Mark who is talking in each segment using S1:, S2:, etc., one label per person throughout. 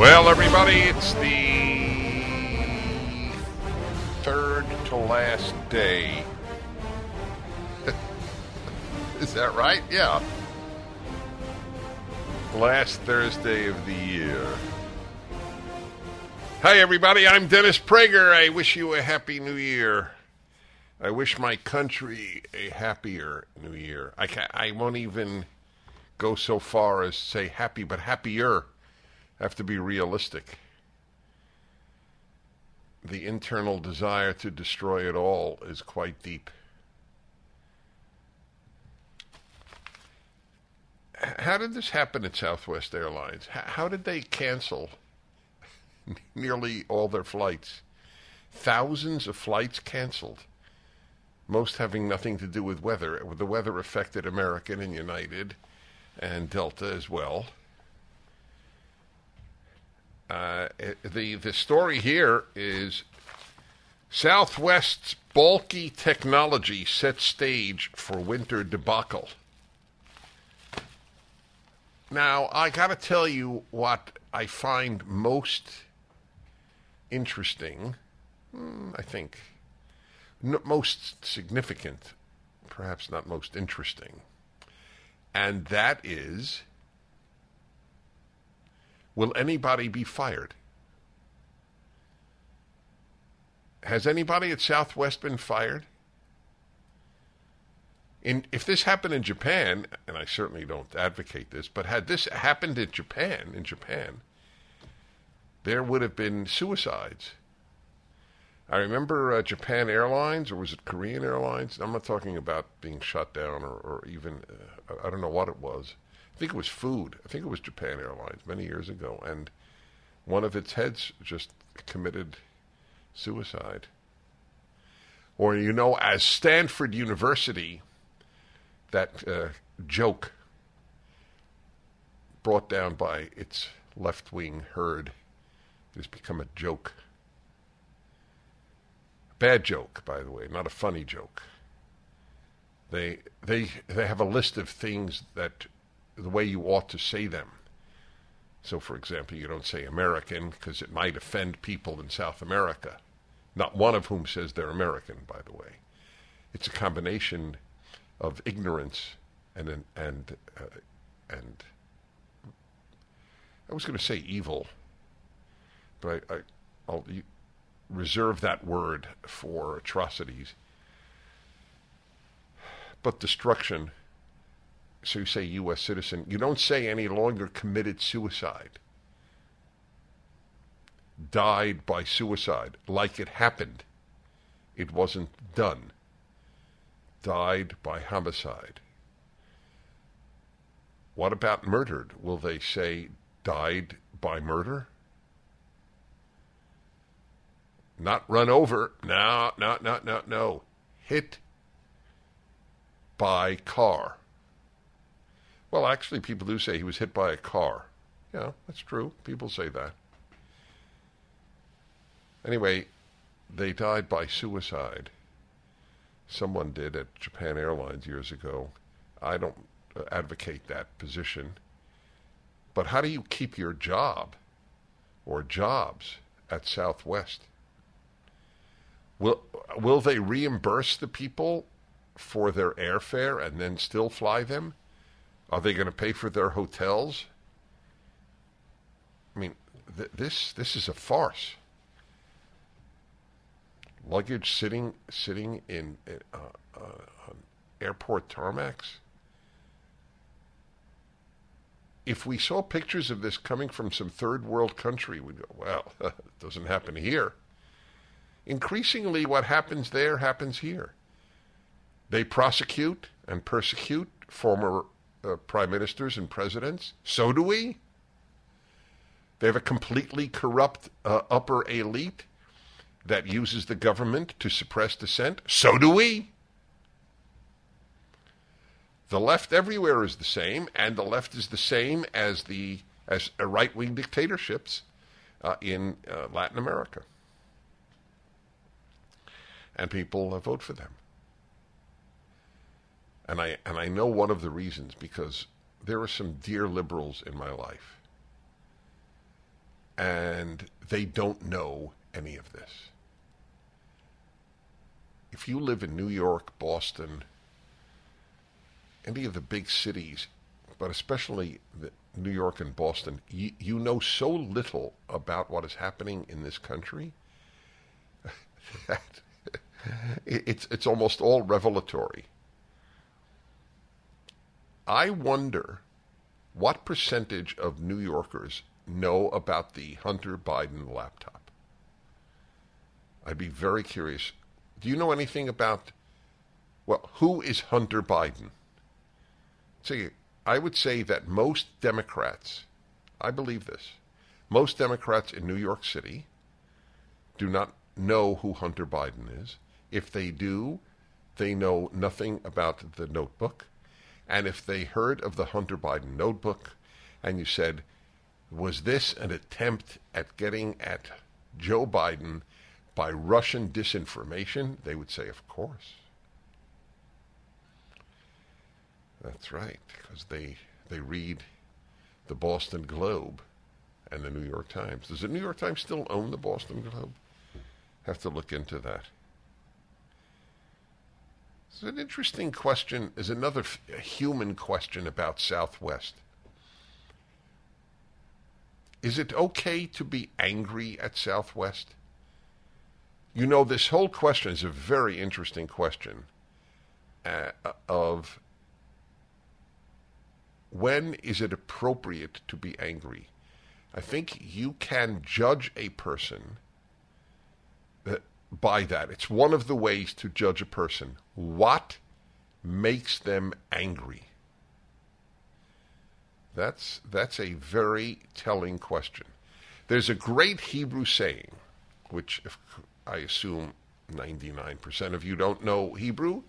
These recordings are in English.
S1: Well, everybody, it's the third to last day. Is that right? Yeah. Last Thursday of the year. Hi, everybody. I'm Dennis Prager. I wish you a happy new year. I wish my country a happier new year. I, I won't even go so far as say happy, but happier. Have to be realistic. The internal desire to destroy it all is quite deep. How did this happen at Southwest Airlines? How did they cancel nearly all their flights? Thousands of flights canceled, most having nothing to do with weather. The weather affected American and United and Delta as well. Uh, the the story here is Southwest's bulky technology sets stage for winter debacle. Now, I got to tell you what I find most interesting, hmm, I think, most significant, perhaps not most interesting, and that is will anybody be fired? Has anybody at Southwest been fired? In, if this happened in Japan, and I certainly don't advocate this, but had this happened in Japan, in Japan, there would have been suicides. I remember uh, Japan Airlines, or was it Korean Airlines? I'm not talking about being shut down or, or even, uh, I don't know what it was. I think it was food. I think it was Japan Airlines many years ago. And one of its heads just committed suicide. Or, you know, as Stanford University, that uh, joke brought down by its left wing herd has become a joke. Bad joke, by the way, not a funny joke. They they they have a list of things that the way you ought to say them. So, for example, you don't say American because it might offend people in South America, not one of whom says they're American, by the way. It's a combination of ignorance and an- and uh, and I was going to say evil, but I, I I'll reserve that word for atrocities. But destruction. So you say U.S. citizen. You don't say any longer committed suicide. Died by suicide, like it happened. It wasn't done. Died by homicide. What about murdered? Will they say died by murder? Not run over. No, no, no, no, no. Hit by car. Well, actually, people do say he was hit by a car. Yeah, that's true. People say that. Anyway, they died by suicide. Someone did at Japan Airlines years ago. I don't advocate that position. But how do you keep your job or jobs at Southwest? Will will they reimburse the people for their airfare and then still fly them? Are they going to pay for their hotels? I mean, th- this this is a farce. Luggage sitting sitting in uh, uh, airport tarmacs. If we saw pictures of this coming from some third world country, we'd go, "Well, it doesn't happen here." Increasingly, what happens there happens here. They prosecute and persecute former uh, prime ministers and presidents. So do we. They have a completely corrupt uh, upper elite that uses the government to suppress dissent. So do we. The left everywhere is the same, and the left is the same as the as right wing dictatorships uh, in uh, Latin America. And people uh, vote for them. And I and I know one of the reasons because there are some dear liberals in my life. And they don't know any of this. If you live in New York, Boston, any of the big cities, but especially New York and Boston, you, you know so little about what is happening in this country that it's it's almost all revelatory. I wonder what percentage of New Yorkers know about the Hunter Biden laptop. I'd be very curious. Do you know anything about, well, who is Hunter Biden? See, I would say that most Democrats, I believe this, most Democrats in New York City do not know who Hunter Biden is. If they do, they know nothing about the notebook. And if they heard of the Hunter Biden notebook and you said, was this an attempt at getting at Joe Biden by Russian disinformation? They would say, of course. That's right, because they, they read the Boston Globe and the New York Times. Does the New York Times still own the Boston Globe? Have to look into that. It's an interesting question. Is another f- human question about Southwest. Is it okay to be angry at Southwest? You know, this whole question is a very interesting question uh, of when is it appropriate to be angry? I think you can judge a person by that. It's one of the ways to judge a person. What makes them angry? That's, that's a very telling question. There's a great Hebrew saying, which I assume 99% of you don't know Hebrew,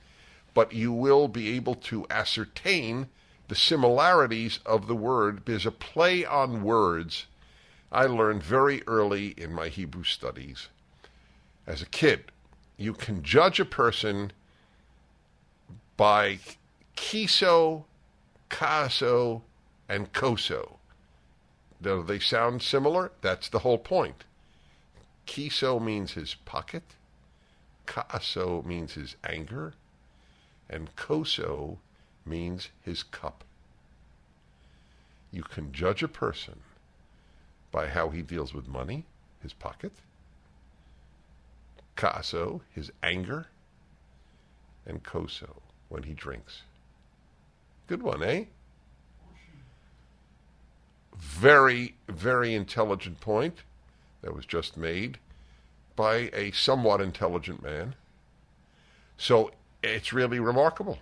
S1: but you will be able to ascertain the similarities of the word. There's a play on words I learned very early in my Hebrew studies as a kid. You can judge a person by kiso, kaso, and koso. Do they sound similar? That's the whole point. Kiso means his pocket, kaso means his anger, and koso means his cup. You can judge a person by how he deals with money, his pocket, Kaso, his anger, and Koso, when he drinks. Good one, eh? Very, very intelligent point that was just made by a somewhat intelligent man. So it's really remarkable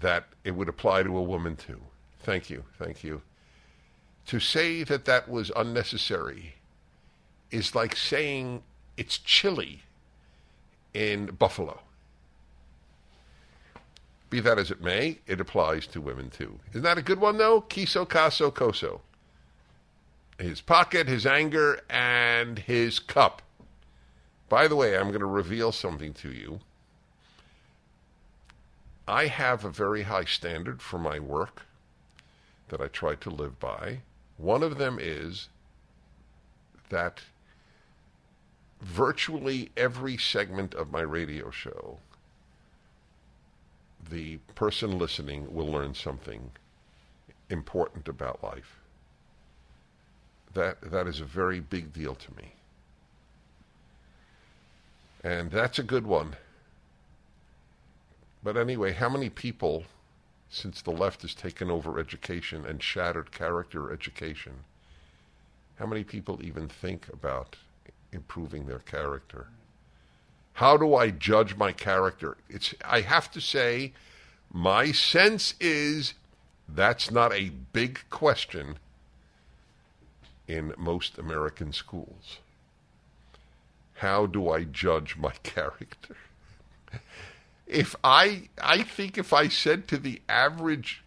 S1: that it would apply to a woman too. Thank you, thank you. To say that that was unnecessary is like saying it's chilly in Buffalo. Be that as it may, it applies to women too. Isn't that a good one, though? Kiso, Kaso, Koso. His pocket, his anger, and his cup. By the way, I'm going to reveal something to you. I have a very high standard for my work that I try to live by. One of them is that virtually every segment of my radio show, the person listening will learn something important about life. That that is a very big deal to me. And that's a good one. But anyway, how many people since the left has taken over education and shattered character education, how many people even think about improving their character? How do I judge my character? It's I have to say my sense is that's not a big question in most American schools. How do I judge my character? if I I think if I said to the average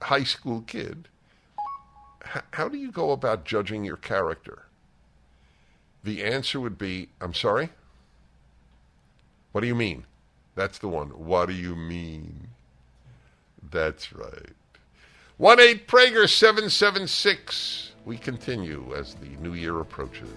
S1: high school kid, how do you go about judging your character? The answer would be, I'm sorry? What do you mean? That's the one. What do you mean? That's right. 1 8 Prager 776. We continue as the new year approaches.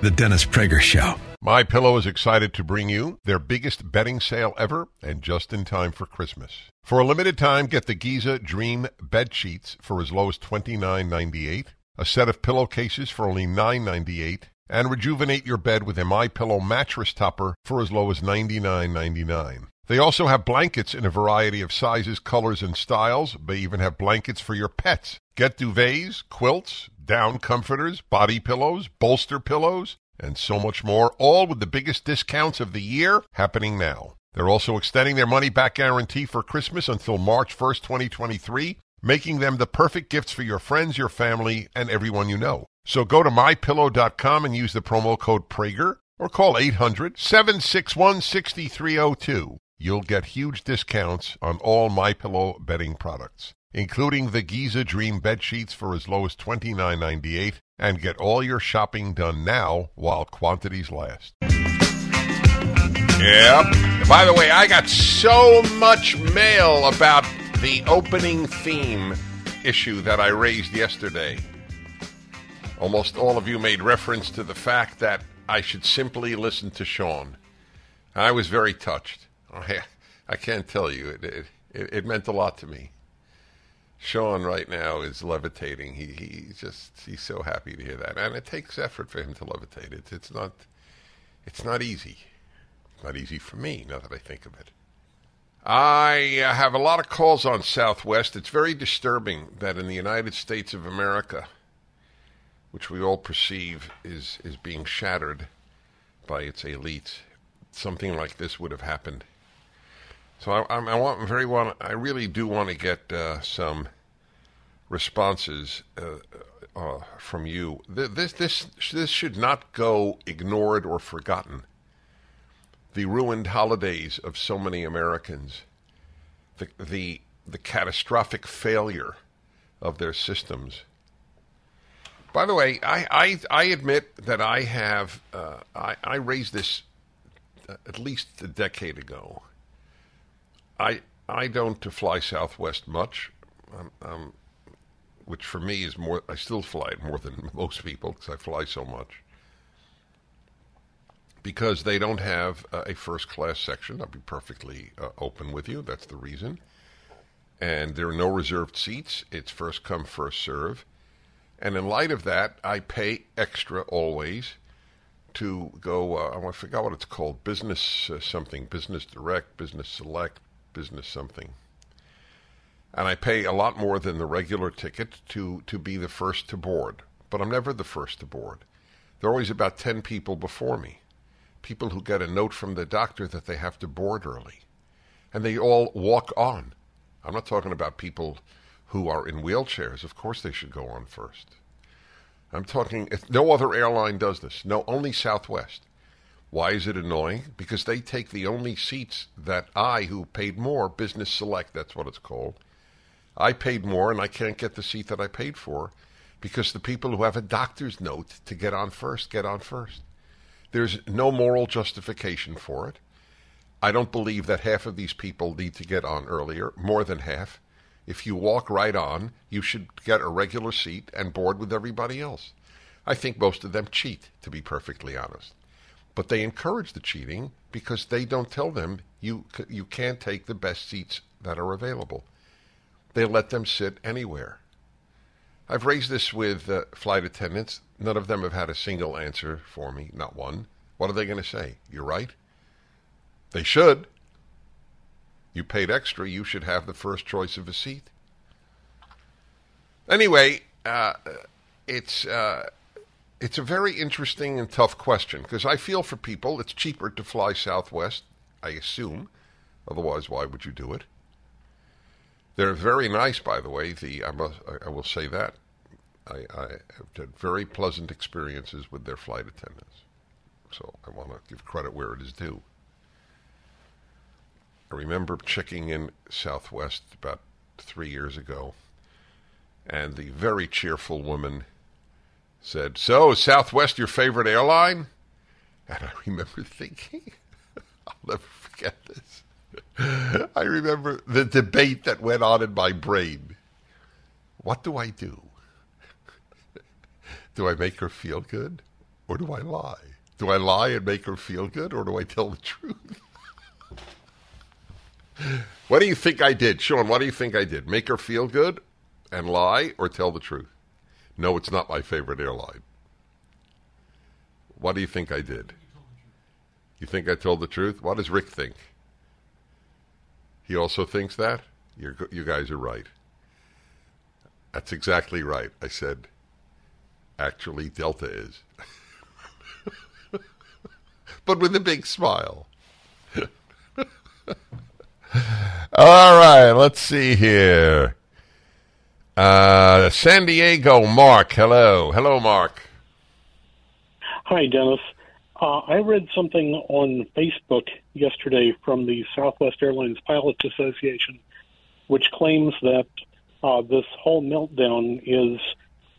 S2: The Dennis Prager Show.
S1: My Pillow is excited to bring you their biggest bedding sale ever and just in time for Christmas. For a limited time, get the Giza Dream bed sheets for as low as $29.98, a set of pillowcases for only $9.98, and rejuvenate your bed with a My Pillow mattress topper for as low as $99.99. They also have blankets in a variety of sizes, colors, and styles. They even have blankets for your pets. Get duvets, quilts, down comforters, body pillows, bolster pillows, and so much more, all with the biggest discounts of the year happening now. They're also extending their money back guarantee for Christmas until March 1st, 2023, making them the perfect gifts for your friends, your family, and everyone you know. So go to mypillow.com and use the promo code Prager or call 800 761 6302. You'll get huge discounts on all MyPillow bedding products including the Giza Dream bed sheets for as low as $29.98, and get all your shopping done now while quantities last. Yep. By the way, I got so much mail about the opening theme issue that I raised yesterday. Almost all of you made reference to the fact that I should simply listen to Sean. I was very touched. I, I can't tell you, it, it, it meant a lot to me. Sean right now is levitating. He he's just he's so happy to hear that, and it takes effort for him to levitate. It's it's not it's not easy. not easy for me now that I think of it. I have a lot of calls on Southwest. It's very disturbing that in the United States of America, which we all perceive is is being shattered by its elites, something like this would have happened so I, I, want very want I really do want to get uh, some responses uh, uh, from you. This this this should not go ignored or forgotten. The ruined holidays of so many Americans, the the the catastrophic failure of their systems. By the way, I I, I admit that I have uh, I I raised this uh, at least a decade ago I I don't fly Southwest much, um, um, which for me is more. I still fly it more than most people because I fly so much. Because they don't have uh, a first class section. I'll be perfectly uh, open with you. That's the reason. And there are no reserved seats. It's first come, first serve. And in light of that, I pay extra always to go. Uh, I forgot what it's called. Business uh, something. Business Direct. Business Select business something. And I pay a lot more than the regular ticket to, to be the first to board. But I'm never the first to board. There are always about 10 people before me. People who get a note from the doctor that they have to board early. And they all walk on. I'm not talking about people who are in wheelchairs. Of course they should go on first. I'm talking, no other airline does this. No, only Southwest. Why is it annoying? Because they take the only seats that I, who paid more, business select, that's what it's called. I paid more and I can't get the seat that I paid for because the people who have a doctor's note to get on first get on first. There's no moral justification for it. I don't believe that half of these people need to get on earlier, more than half. If you walk right on, you should get a regular seat and board with everybody else. I think most of them cheat, to be perfectly honest. But they encourage the cheating because they don't tell them you you can't take the best seats that are available. They let them sit anywhere. I've raised this with uh, flight attendants. None of them have had a single answer for me, not one. What are they going to say? You're right. They should. You paid extra, you should have the first choice of a seat. Anyway, uh, it's uh, it's a very interesting and tough question because I feel for people it's cheaper to fly Southwest, I assume. Otherwise, why would you do it? They're very nice, by the way. The I, must, I will say that I, I have had very pleasant experiences with their flight attendants. So I want to give credit where it is due. I remember checking in Southwest about three years ago, and the very cheerful woman said, So, is Southwest your favorite airline? And I remember thinking, I'll never forget this. I remember the debate that went on in my brain. What do I do? do I make her feel good or do I lie? Do I lie and make her feel good or do I tell the truth? What do you think I did? Sean, what do you think I did? Make her feel good and lie or tell the truth? No, it's not my favorite airline. What do you think I did? You think I told the truth? What does Rick think? He also thinks that? You're, you guys are right. That's exactly right. I said, actually, Delta is. but with a big smile. All right, let's see here. Uh, San Diego, Mark. Hello. Hello, Mark.
S3: Hi, Dennis. Uh, I read something on Facebook yesterday from the Southwest Airlines Pilots Association, which claims that uh, this whole meltdown is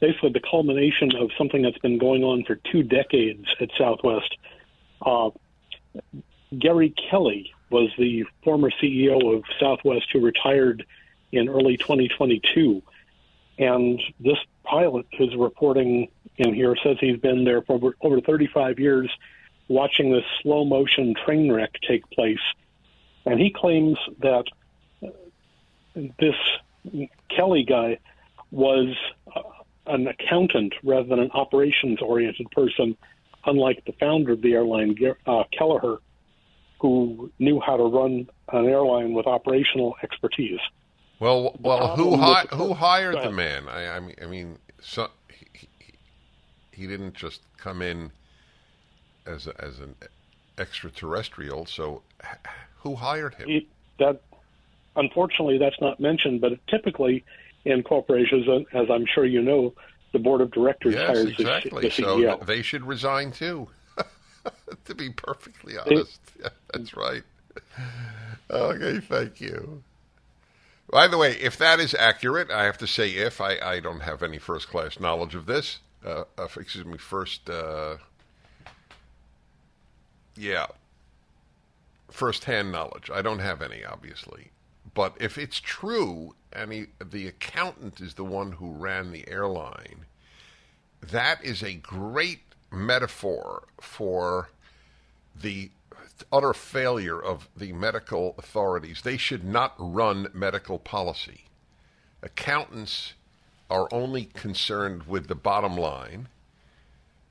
S3: basically the culmination of something that's been going on for two decades at Southwest. Uh, Gary Kelly was the former CEO of Southwest who retired in early 2022. And this pilot who's reporting in here says he's been there for over, over 35 years watching this slow motion train wreck take place. And he claims that this Kelly guy was uh, an accountant rather than an operations oriented person, unlike the founder of the airline, uh, Kelleher, who knew how to run an airline with operational expertise.
S1: Well, well, who hi- who hired the man? I, I mean, I mean, so, he, he, he didn't just come in as a, as an extraterrestrial. So, who hired him?
S3: He, that unfortunately, that's not mentioned. But typically, in corporations, uh, as I'm sure you know, the board of directors
S1: yes,
S3: hires
S1: exactly.
S3: the, the CEO.
S1: So they should resign too. to be perfectly honest, yeah, that's right. Okay, thank you. By the way, if that is accurate, I have to say if I, I don't have any first class knowledge of this. Uh, uh, excuse me, first, uh, yeah, first hand knowledge. I don't have any, obviously. But if it's true, and he, the accountant is the one who ran the airline, that is a great metaphor for the utter failure of the medical authorities. They should not run medical policy. Accountants are only concerned with the bottom line,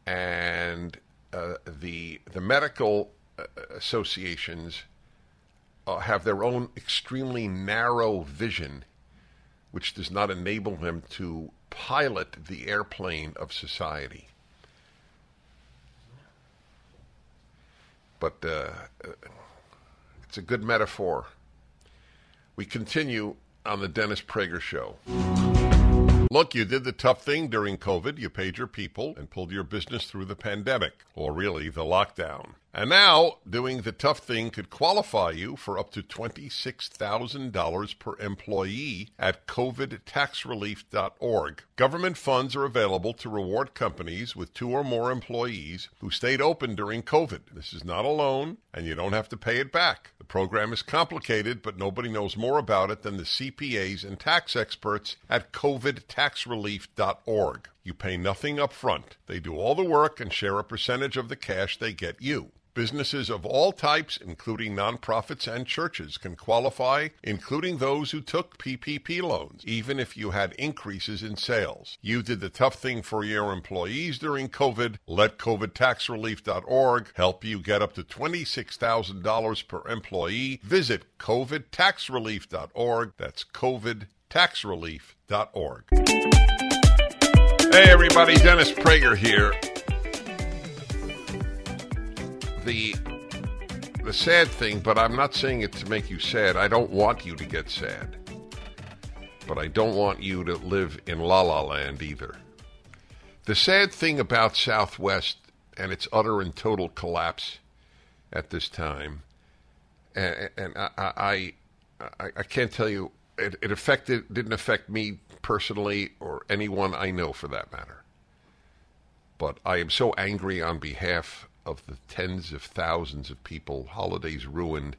S1: and uh, the the medical uh, associations uh, have their own extremely narrow vision, which does not enable them to pilot the airplane of society. But uh, it's a good metaphor. We continue on the Dennis Prager Show. Look, you did the tough thing during COVID. You paid your people and pulled your business through the pandemic, or really the lockdown. And now, doing the tough thing could qualify you for up to $26,000 per employee at covidtaxrelief.org. Government funds are available to reward companies with two or more employees who stayed open during COVID. This is not a loan, and you don't have to pay it back. The program is complicated, but nobody knows more about it than the CPAs and tax experts at covidtaxrelief.org. You pay nothing up front. They do all the work and share a percentage of the cash they get you. Businesses of all types, including nonprofits and churches, can qualify, including those who took PPP loans, even if you had increases in sales. You did the tough thing for your employees during COVID. Let COVIDTaxRelief.org help you get up to $26,000 per employee. Visit COVIDTaxRelief.org. That's COVIDTaxRelief.org. Hey, everybody, Dennis Prager here the the sad thing, but I'm not saying it to make you sad. I don't want you to get sad. But I don't want you to live in la la land either. The sad thing about Southwest and its utter and total collapse at this time, and, and I, I, I, I, can't tell you, it, it affected, didn't affect me personally or anyone I know for that matter. But I am so angry on behalf of the tens of thousands of people, holidays ruined,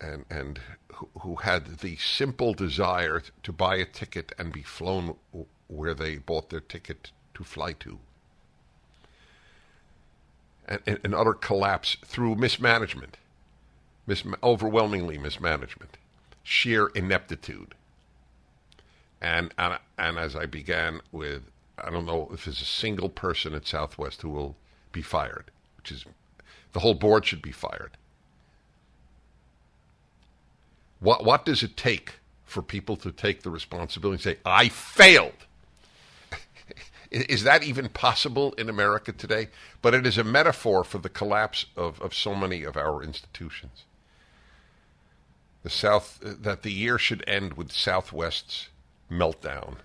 S1: and and who, who had the simple desire to buy a ticket and be flown where they bought their ticket to fly to. And an utter collapse through mismanagement, mis- overwhelmingly mismanagement, sheer ineptitude. And, and and as I began with, I don't know if there's a single person at Southwest who will be fired, which is the whole board should be fired. What what does it take for people to take the responsibility and say, I failed? is that even possible in America today? But it is a metaphor for the collapse of, of so many of our institutions. The South that the year should end with Southwest's meltdown.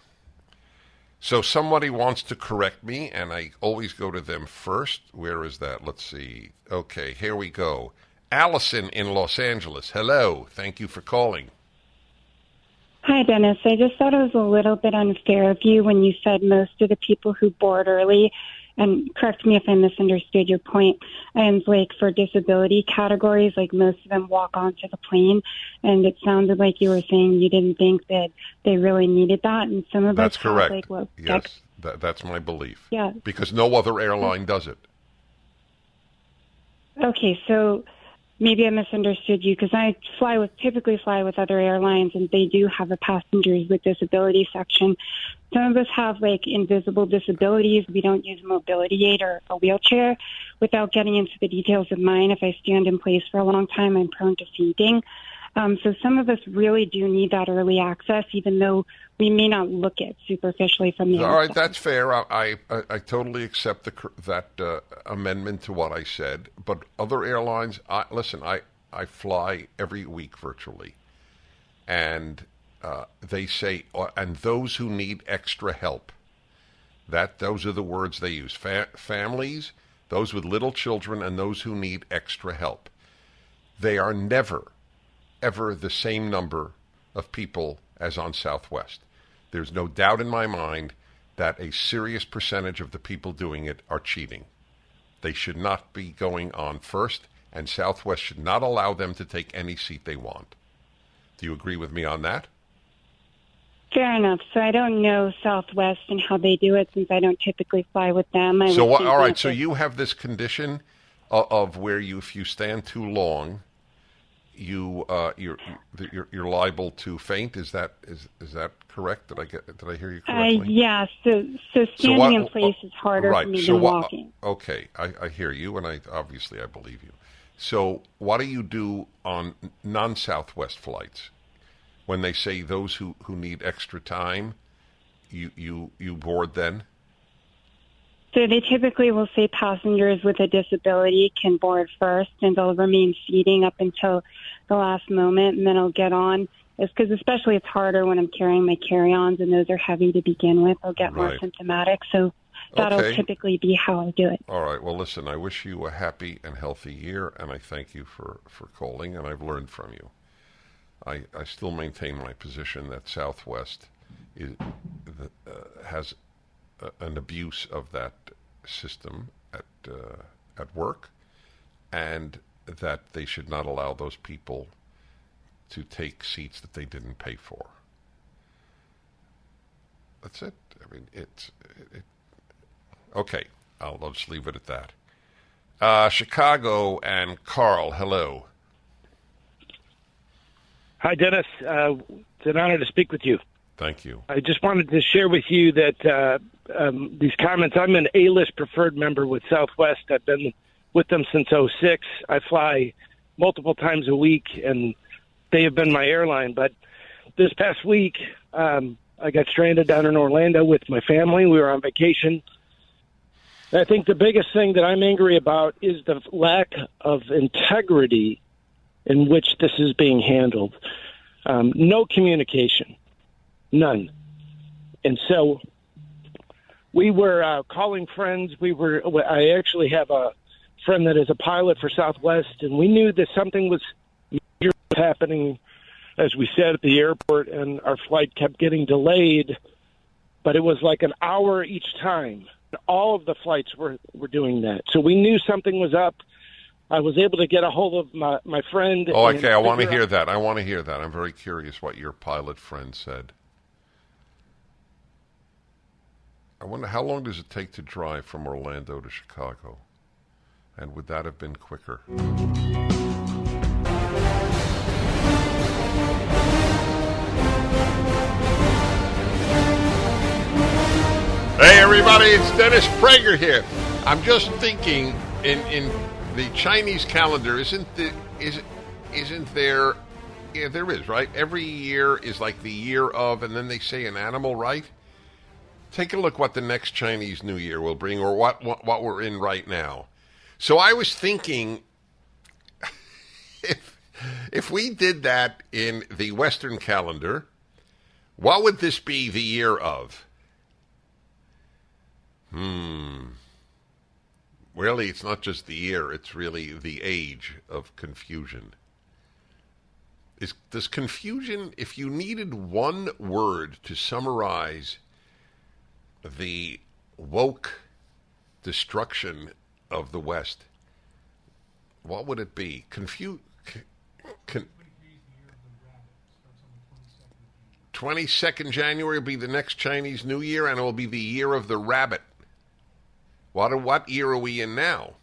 S1: So somebody wants to correct me, and I always go to them first. Where is that? Let's see. Okay, here we go. Allison in Los Angeles. Hello. Thank you for calling.
S4: Hi, Dennis. I just thought it was a little bit unfair of you when you said most of the people who board early and correct me if I misunderstood your point. and like for disability categories, like most of them walk onto the plane, and it sounded like you were saying you didn't think that they really needed that, and some of
S1: that's correct.
S4: Like, well,
S1: yes, that, that's my belief.
S4: Yeah,
S1: because no other airline does it.
S4: Okay, so maybe I misunderstood you because I fly with typically fly with other airlines and they do have a passengers with disability section. Some of us have like invisible disabilities. We don't use a mobility aid or a wheelchair. Without getting into the details of mine, if I stand in place for a long time, I'm prone to fainting. Um, so some of us really do need that early access, even though we may not look at superficially from the.
S1: All
S4: outside.
S1: right, that's fair. I I, I totally accept the, that uh, amendment to what I said. But other airlines, I, listen, I I fly every week virtually, and uh, they say, uh, and those who need extra help. That those are the words they use. Fa- families, those with little children, and those who need extra help. They are never ever the same number of people as on Southwest. There's no doubt in my mind that a serious percentage of the people doing it are cheating. They should not be going on first, and Southwest should not allow them to take any seat they want. Do you agree with me on that?
S4: Fair enough. So I don't know Southwest and how they do it since I don't typically fly with them. I
S1: so
S4: think uh,
S1: all right. So you have this condition of, of where you, if you stand too long, you uh, you're, you're you're liable to faint. Is that is is that correct? Did I get did I hear you
S4: Uh,
S1: correctly?
S4: yeah, so so standing
S1: what-
S4: in place is harder
S1: right.
S4: for me
S1: so
S4: than
S1: what,
S4: walking.
S1: Okay, I, I hear you, and I obviously I believe you. So what do you do on non-Southwest flights when they say those who, who need extra time? You you you board then?
S4: So they typically will say passengers with a disability can board first, and they'll remain seating up until the last moment, and then I'll get on. It's because especially it's harder when I'm carrying my carry-ons, and those are heavy to begin with. I'll get more symptomatic, so that'll
S1: Okay.
S4: typically be how I do it.
S1: All right. Well, listen. I wish you a happy and healthy year, and I thank you for for calling, and I've learned from you. I I still maintain my position that Southwest is uh, has an abuse of that system at uh, at work, and that they should not allow those people to take seats that they didn't pay for. That's it. I mean, it's it, okay. I'll, I'll just leave it at that. Uh, Chicago and Carl, hello.
S5: Hi, Dennis. Uh, it's an honor to speak with you.
S1: Thank you.
S5: I just wanted to share with you that uh, um, these comments. I'm an A-list preferred member with Southwest. I've been with them since 06. I fly multiple times a week, and they have been my airline. But this past week, um, I got stranded down in Orlando with my family. We were on vacation. I think the biggest thing that I'm angry about is the lack of integrity in which this is being handled. Um, no communication, none. And so we were uh, calling friends. We were. I actually have a friend that is a pilot for Southwest, and we knew that something was happening, as we sat at the airport, and our flight kept getting delayed. But it was like an hour each time. All of the flights were were doing that, so we knew something was up. I was able to get a hold of my my friend.
S1: Oh, okay. I want to hear that. I want to hear that. I'm very curious what your pilot friend said. I wonder how long does it take to drive from Orlando to Chicago? And would that have been quicker? Hey everybody, it's Dennis Prager here. I'm just thinking in in the Chinese calendar isn't the is isn't there yeah there is right every year is like the year of and then they say an animal right take a look what the next Chinese New Year will bring or what what, what we're in right now so I was thinking if if we did that in the Western calendar, what would this be the year of? Hmm. Really, it's not just the year, it's really the age of confusion. Is does confusion if you needed one word to summarize the woke destruction of the West, what would it be? Con- 22nd January will be the next Chinese New Year, and it will be the year of the rabbit. What, what year are we in now?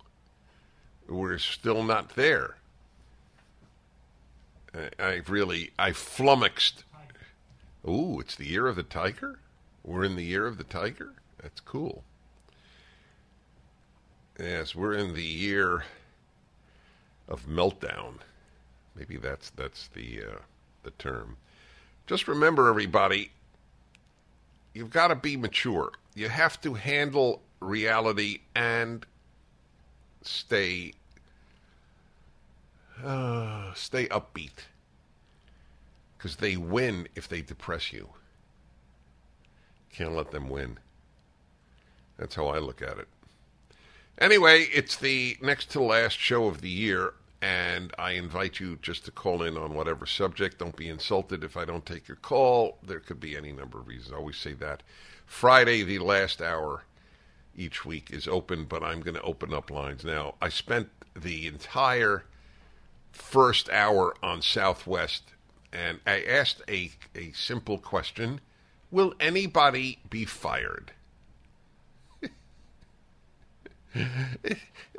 S1: We're still not there. I really, I flummoxed. Ooh, it's the year of the tiger? We're in the year of the tiger? That's cool. Yes, we're in the year of meltdown. Maybe that's that's the uh, the term. Just remember, everybody, you've got to be mature. You have to handle reality and stay uh, stay upbeat because they win if they depress you. Can't let them win. That's how I look at it. Anyway, it's the next to last show of the year, and I invite you just to call in on whatever subject. Don't be insulted if I don't take your call. There could be any number of reasons. I always say that. Friday, the last hour each week is open, but I'm going to open up lines now. I spent the entire first hour on Southwest, and I asked a, a simple question Will anybody be fired?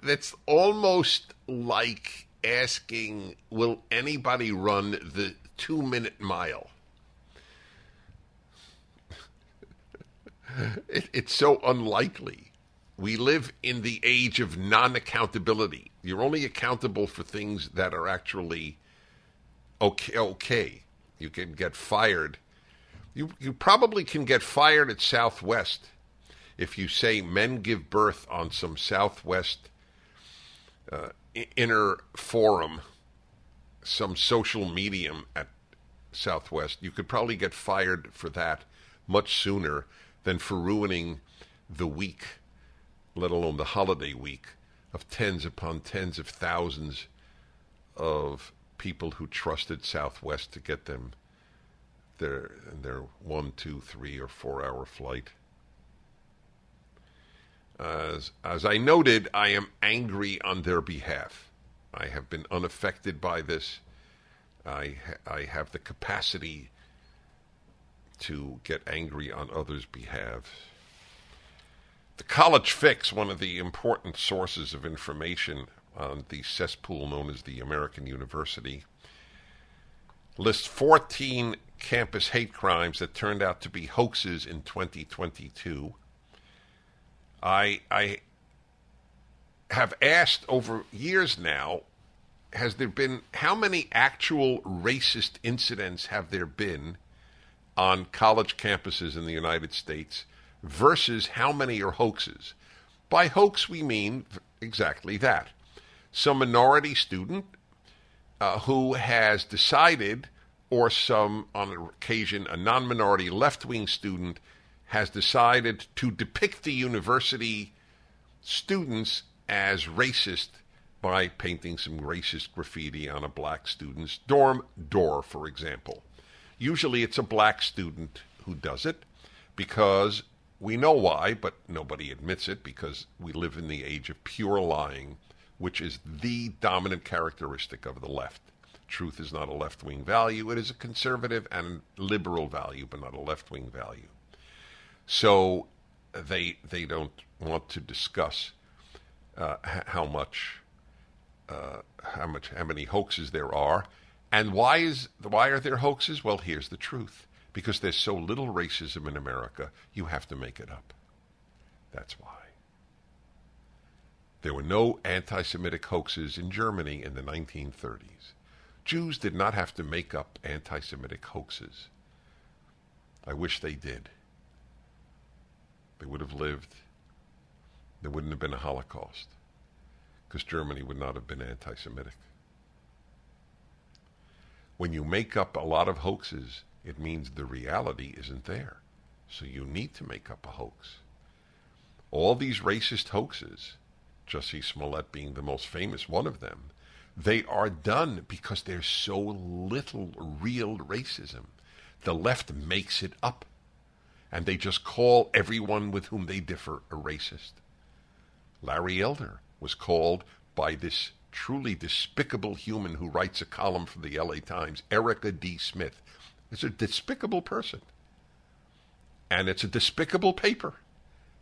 S1: That's almost like asking, will anybody run the two minute mile? it, it's so unlikely. We live in the age of non accountability. You're only accountable for things that are actually okay. okay. You can get fired. You, you probably can get fired at Southwest if you say men give birth on some Southwest uh, inner forum, some social medium at Southwest, you could probably get fired for that much sooner than for ruining the week, let alone the holiday week, of tens upon tens of thousands of people who trusted Southwest to get them their their one, two, three, or four hour flight. As, as I noted, I am angry on their behalf. I have been unaffected by this. I, I have the capacity to get angry on others' behalf. The College Fix, one of the important sources of information on the cesspool known as the American University, lists 14 campus hate crimes that turned out to be hoaxes in 2022. I I have asked over years now has there been how many actual racist incidents have there been on college campuses in the United States versus how many are hoaxes? By hoax, we mean exactly that. Some minority student uh, who has decided, or some, on occasion, a non minority left wing student has decided to depict the university students as racist by painting some racist graffiti on a black student's dorm door, for example. Usually it's a black student who does it because we know why, but nobody admits it because we live in the age of pure lying, which is the dominant characteristic of the left. Truth is not a left wing value, it is a conservative and liberal value, but not a left wing value. So they, they don't want to discuss uh, how much uh, how much how many hoaxes there are, and why is why are there hoaxes? Well, here's the truth: because there's so little racism in America, you have to make it up. That's why. There were no anti-Semitic hoaxes in Germany in the 1930s. Jews did not have to make up anti-Semitic hoaxes. I wish they did. They would have lived. There wouldn't have been a Holocaust because Germany would not have been anti Semitic. When you make up a lot of hoaxes, it means the reality isn't there. So you need to make up a hoax. All these racist hoaxes, Jussie Smollett being the most famous one of them, they are done because there's so little real racism. The left makes it up. And they just call everyone with whom they differ a racist. Larry Elder was called by this truly despicable human who writes a column for the LA Times, Erika D. Smith. It's a despicable person. And it's a despicable paper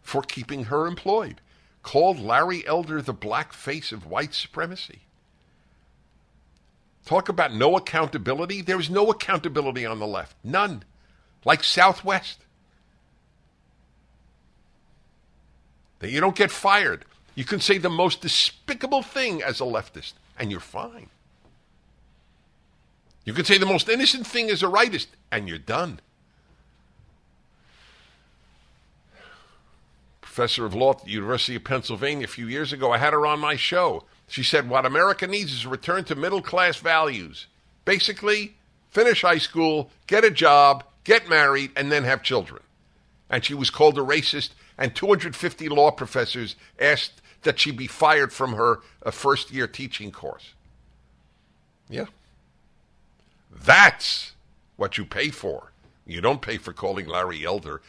S1: for keeping her employed, called Larry Elder the black face of white supremacy. Talk about no accountability. There's no accountability on the left. None. Like Southwest. That you don't get fired. You can say the most despicable thing as a leftist, and you're fine. You can say the most innocent thing as a rightist, and you're done. Professor of law at the University of Pennsylvania a few years ago, I had her on my show. She said, What America needs is a return to middle class values. Basically, finish high school, get a job, get married, and then have children. And she was called a racist, and 250 law professors asked that she be fired from her uh, first year teaching course. Yeah. That's what you pay for. You don't pay for calling Larry Elder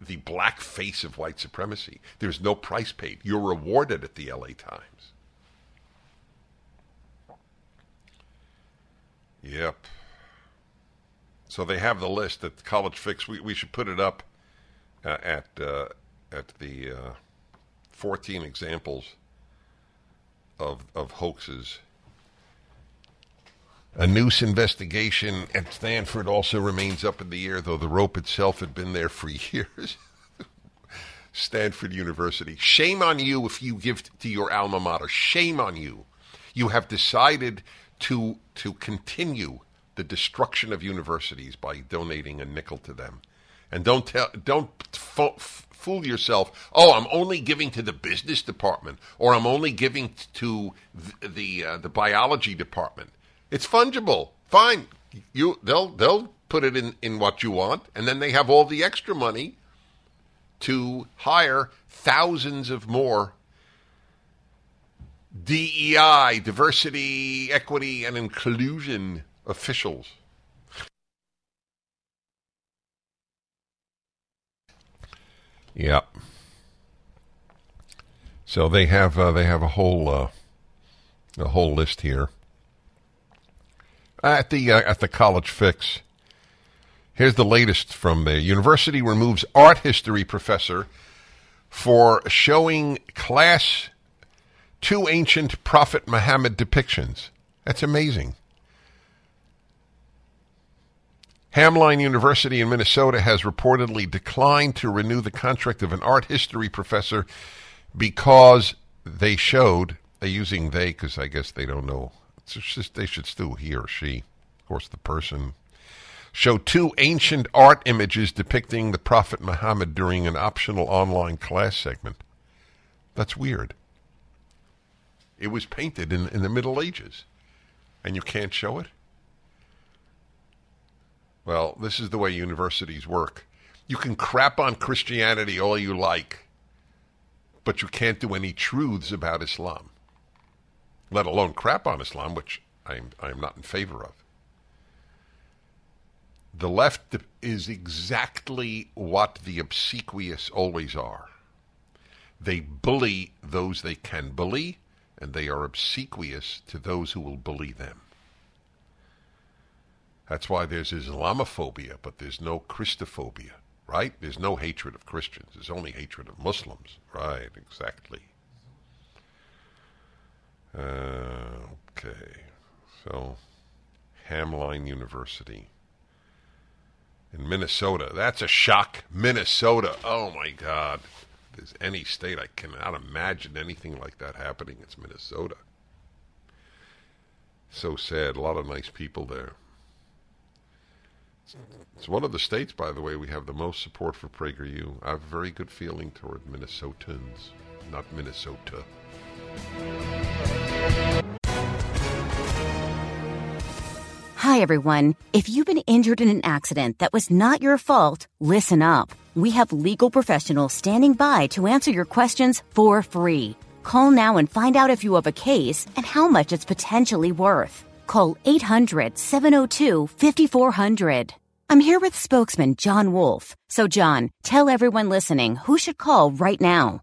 S1: the black face of white supremacy. There's no price paid. You're rewarded at the LA Times. Yep. So they have the list at College Fix. We, we should put it up uh, at uh, at the uh, 14 examples of, of hoaxes. A noose investigation at Stanford also remains up in the air, though the rope itself had been there for years. Stanford University. Shame on you if you give to your alma mater. Shame on you. You have decided to to continue the destruction of universities by donating a nickel to them. And don't tell don't fool yourself. Oh, I'm only giving to the business department, or I'm only giving to the the, uh, the biology department. It's fungible. Fine, you they'll they'll put it in in what you want, and then they have all the extra money to hire thousands of more DEI, diversity, equity, and inclusion officials. Yeah. So they have uh, they have a whole uh, a whole list here at the uh, at the College Fix. Here's the latest from the university removes art history professor for showing class two ancient Prophet Muhammad depictions. That's amazing. Hamline University in Minnesota has reportedly declined to renew the contract of an art history professor because they showed, using they because I guess they don't know. Just, they should still he or she, of course, the person, show two ancient art images depicting the Prophet Muhammad during an optional online class segment. That's weird. It was painted in, in the Middle Ages, and you can't show it? Well, this is the way universities work. You can crap on Christianity all you like, but you can't do any truths about Islam, let alone crap on Islam, which I'm, I'm not in favor of. The left is exactly what the obsequious always are. They bully those they can bully, and they are obsequious to those who will bully them. That's why there's Islamophobia, but there's no Christophobia, right? There's no hatred of Christians. There's only hatred of Muslims. Right, exactly. Uh, okay. So, Hamline University in Minnesota. That's a shock. Minnesota. Oh, my God. There's any state I cannot imagine anything like that happening. It's Minnesota. So sad. A lot of nice people there. It's one of the states, by the way, we have the most support for PragerU. I have a very good feeling toward Minnesotans, not Minnesota.
S6: Hi, everyone. If you've been injured in an accident that was not your fault, listen up. We have legal professionals standing by to answer your questions for free. Call now and find out if you have a case and how much it's potentially worth. Call 800 702 5400. I'm here with spokesman John Wolf. So, John, tell everyone listening who should call right now.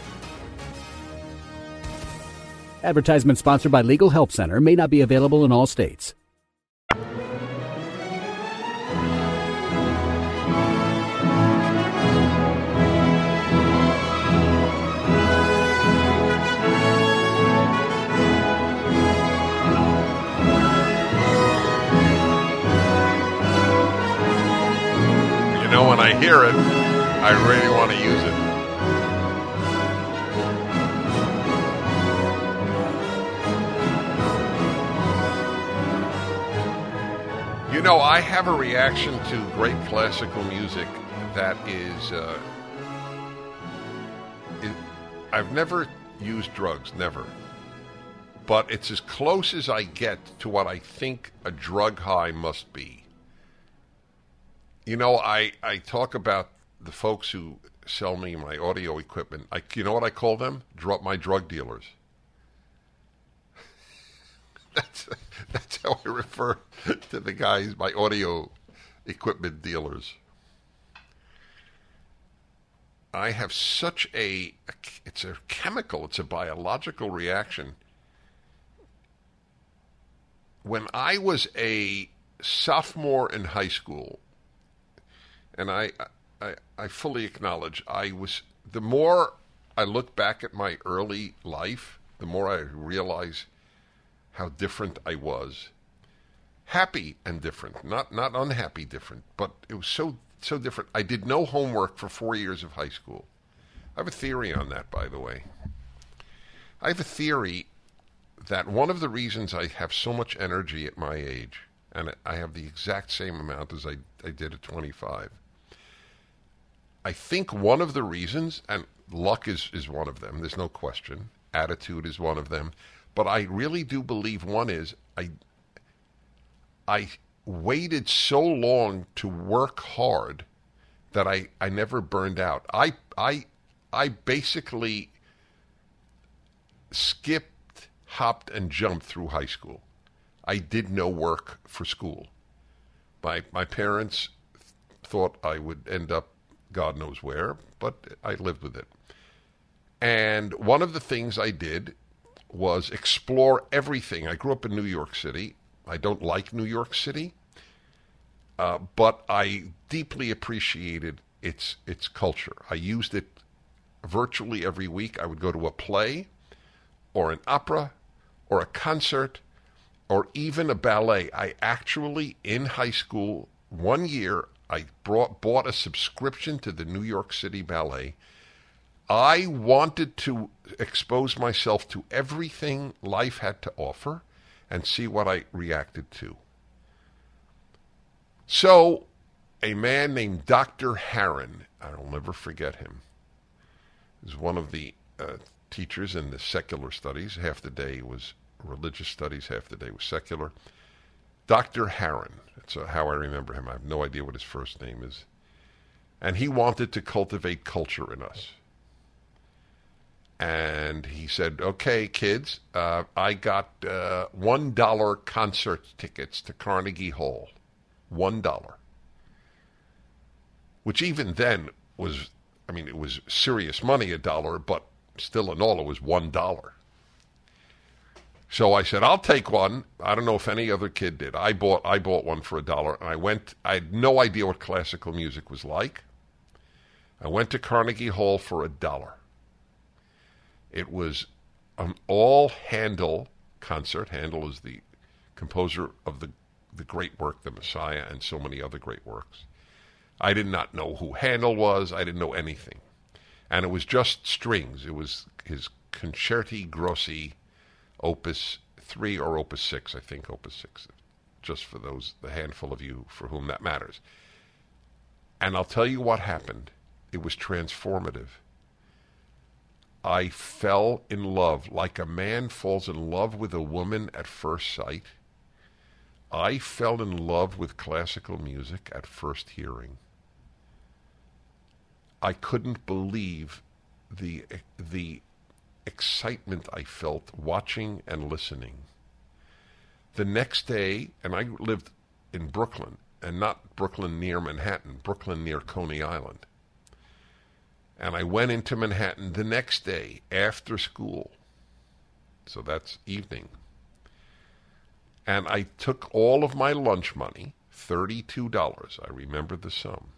S7: Advertisement sponsored by Legal Help Center may not be available in all states.
S1: You know, when I hear it, I really want to use You know, I have a reaction to great classical music that is. Uh, it, I've never used drugs, never. But it's as close as I get to what I think a drug high must be. You know, I, I talk about the folks who sell me my audio equipment. I, you know what I call them? My drug dealers. That's that's how I refer to the guys, my audio equipment dealers. I have such a it's a chemical, it's a biological reaction. When I was a sophomore in high school, and I, I, I fully acknowledge I was the more I look back at my early life, the more I realize how different I was. Happy and different, not not unhappy different, but it was so so different. I did no homework for four years of high school. I have a theory on that, by the way. I have a theory that one of the reasons I have so much energy at my age, and I have the exact same amount as I, I did at 25, I think one of the reasons, and luck is, is one of them, there's no question, attitude is one of them, but I really do believe one is I I waited so long to work hard that I, I never burned out. I I I basically skipped, hopped, and jumped through high school. I did no work for school. My my parents thought I would end up God knows where, but I lived with it. And one of the things I did was explore everything. I grew up in New York City. I don't like New York City, uh, but I deeply appreciated its its culture. I used it virtually every week. I would go to a play, or an opera, or a concert, or even a ballet. I actually in high school one year I brought bought a subscription to the New York City Ballet. I wanted to expose myself to everything life had to offer and see what I reacted to. So, a man named Dr. Harron, I'll never forget him, is one of the uh, teachers in the secular studies. Half the day was religious studies, half the day was secular. Dr. Harron, that's uh, how I remember him. I have no idea what his first name is. And he wanted to cultivate culture in us. And he said, okay, kids, uh, I got uh, $1 concert tickets to Carnegie Hall. $1. Which even then was, I mean, it was serious money, a dollar, but still in all, it was $1. So I said, I'll take one. I don't know if any other kid did. I bought I bought one for a dollar and I went I had no idea what classical music was like. I went to Carnegie Hall for a dollar. It was an all Handel concert. Handel is the composer of the the great work The Messiah and so many other great works. I did not know who Handel was. I didn't know anything. And it was just strings. It was his Concerti Grossi Opus 3 or Opus 6, I think Opus 6, just for those, the handful of you for whom that matters. And I'll tell you what happened. It was transformative. I fell in love like a man falls in love with a woman at first sight. I fell in love with classical music at first hearing. I couldn't believe the the excitement I felt watching and listening. The next day, and I lived in Brooklyn, and not Brooklyn near Manhattan, Brooklyn near Coney Island. And I went into Manhattan the next day after school. So that's evening. And I took all of my lunch money, $32. I remember the sum.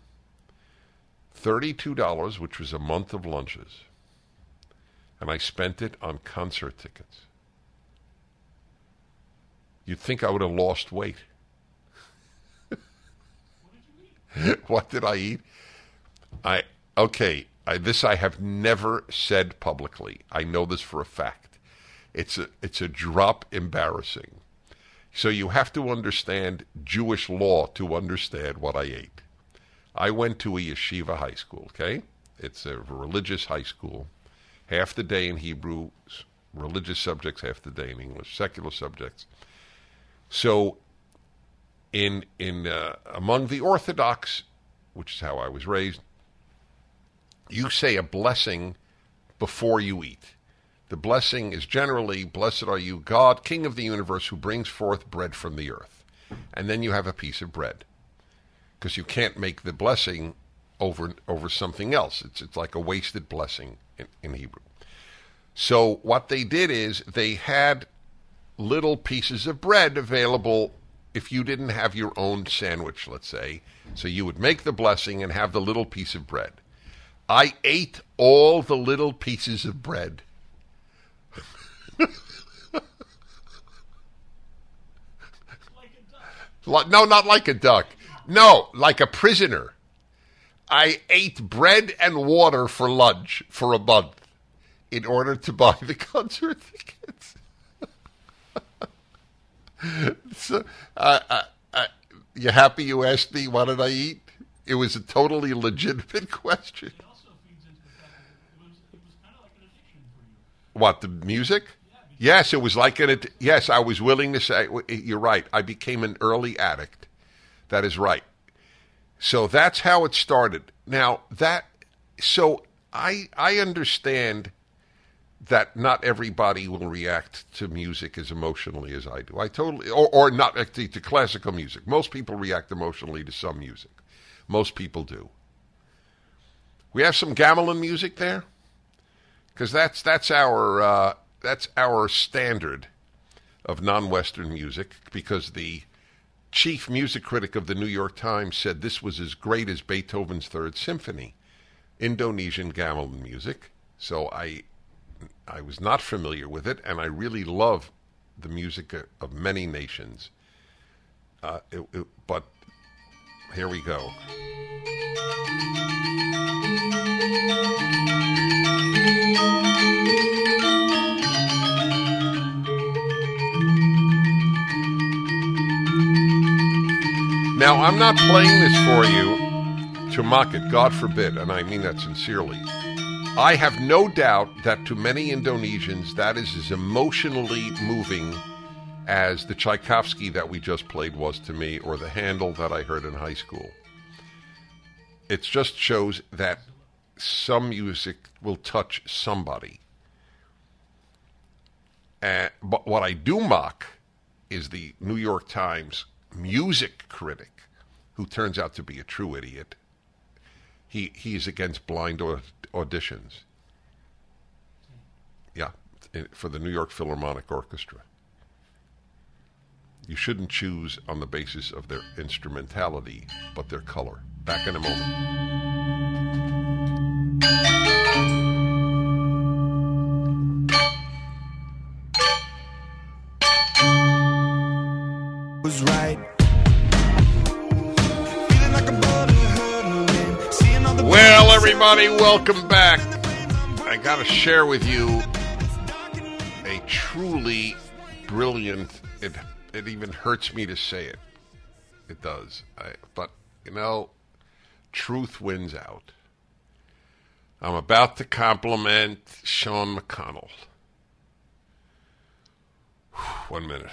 S1: $32, which was a month of lunches and I spent it on concert tickets. You'd think I would have lost weight. what did I eat? I okay. I, this I have never said publicly. I know this for a fact. It's a it's a drop embarrassing. So you have to understand Jewish law to understand what I ate. I went to a yeshiva high school. Okay, it's a religious high school half the day in Hebrew, religious subjects, half the day in English, secular subjects. So, in in uh, among the Orthodox, which is how I was raised, you say a blessing before you eat. The blessing is generally, "Blessed are you, God, King of the universe, who brings forth bread from the earth," and then you have a piece of bread, because you can't make the blessing over over something else. It's it's like a wasted blessing in, in Hebrew. So what they did is they had little pieces of bread available if you didn't have your own sandwich, let's say. So you would make the blessing and have the little piece of bread. I ate all the little pieces of bread. like no, not like a duck. No, like a prisoner. I ate bread and water for lunch for a month in order to buy the concert tickets. so, uh, uh, uh, you happy you asked me what did I eat? It was a totally legitimate question. What the music? Yes, it was like an. Yes, I was willing to say. You're right. I became an early addict. That is right. So that's how it started. Now that so I I understand that not everybody will react to music as emotionally as I do. I totally, or, or not uh, to, to classical music. Most people react emotionally to some music. Most people do. We have some gamelan music there, because that's that's our uh, that's our standard of non-Western music. Because the chief music critic of the New York Times said this was as great as Beethoven's Third Symphony, Indonesian gamelan music. So I I was not familiar with it, and I really love the music of many nations. Uh, it, it, but here we go. Now, I'm not playing this for you to mock it, God forbid, and I mean that sincerely. I have no doubt that to many Indonesians, that is as emotionally moving as the Tchaikovsky that we just played was to me, or the Handel that I heard in high school. It just shows that some music will touch somebody. Uh, but what I do mock is the New York Times music critic, who turns out to be a true idiot. He he's against blind auditions. Yeah, for the New York Philharmonic Orchestra. You shouldn't choose on the basis of their instrumentality, but their color. Back in a moment. Everybody, welcome back. I got to share with you a truly brilliant. It it even hurts me to say it. It does. I, but you know, truth wins out. I'm about to compliment Sean McConnell. One minute.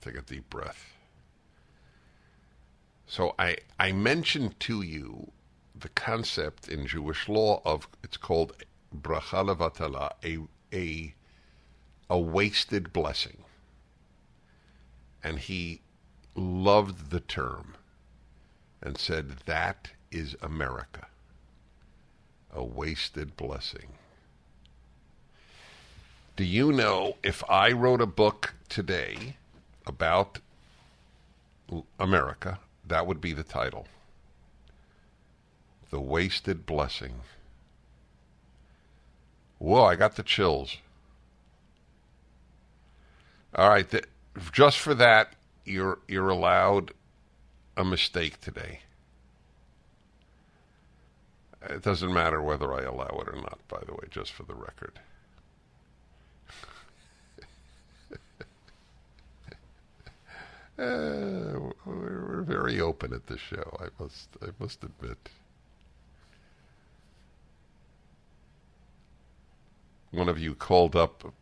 S1: Take a deep breath. So I I mentioned to you the concept in Jewish law of it's called bracha levatala, a a a wasted blessing. And he loved the term and said that is America. A wasted blessing. Do you know if I wrote a book today about America, that would be the title. The Wasted Blessing. Whoa, I got the chills. All right, just for that, you're you're allowed a mistake today. It doesn't matter whether I allow it or not, by the way, just for the record. Uh, we're very open at this show. I must, I must admit. One of you called up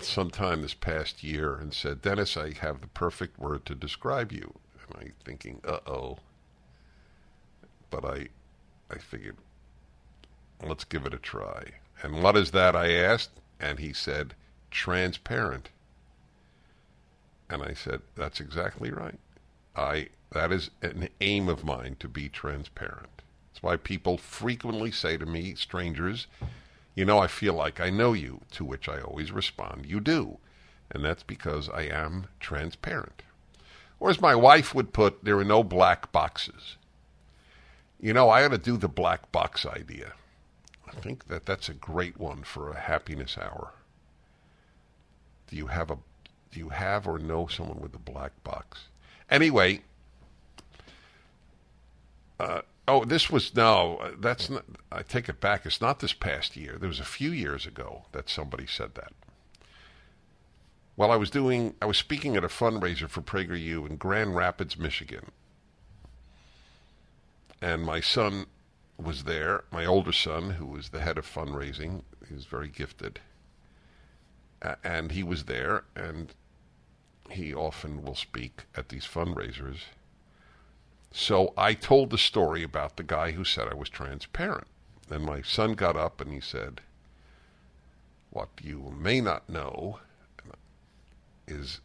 S1: sometime this past year and said, "Dennis, I have the perfect word to describe you." And I'm thinking, "Uh oh." But I, I figured, let's give it a try. And what is that? I asked, and he said, "Transparent." And I said, that's exactly right. I that is an aim of mine to be transparent. That's why people frequently say to me, strangers, you know, I feel like I know you, to which I always respond, you do. And that's because I am transparent. Or as my wife would put, there are no black boxes. You know, I ought to do the black box idea. I think that that's a great one for a happiness hour. Do you have a do you have or know someone with a black box? Anyway, uh, oh, this was no. That's not. I take it back. It's not this past year. There was a few years ago that somebody said that. While I was doing, I was speaking at a fundraiser for PragerU in Grand Rapids, Michigan, and my son was there. My older son, who was the head of fundraising, he he's very gifted and he was there, and he often will speak at these fundraisers. So I told the story about the guy who said I was transparent. And my son got up and he said, What you may not know is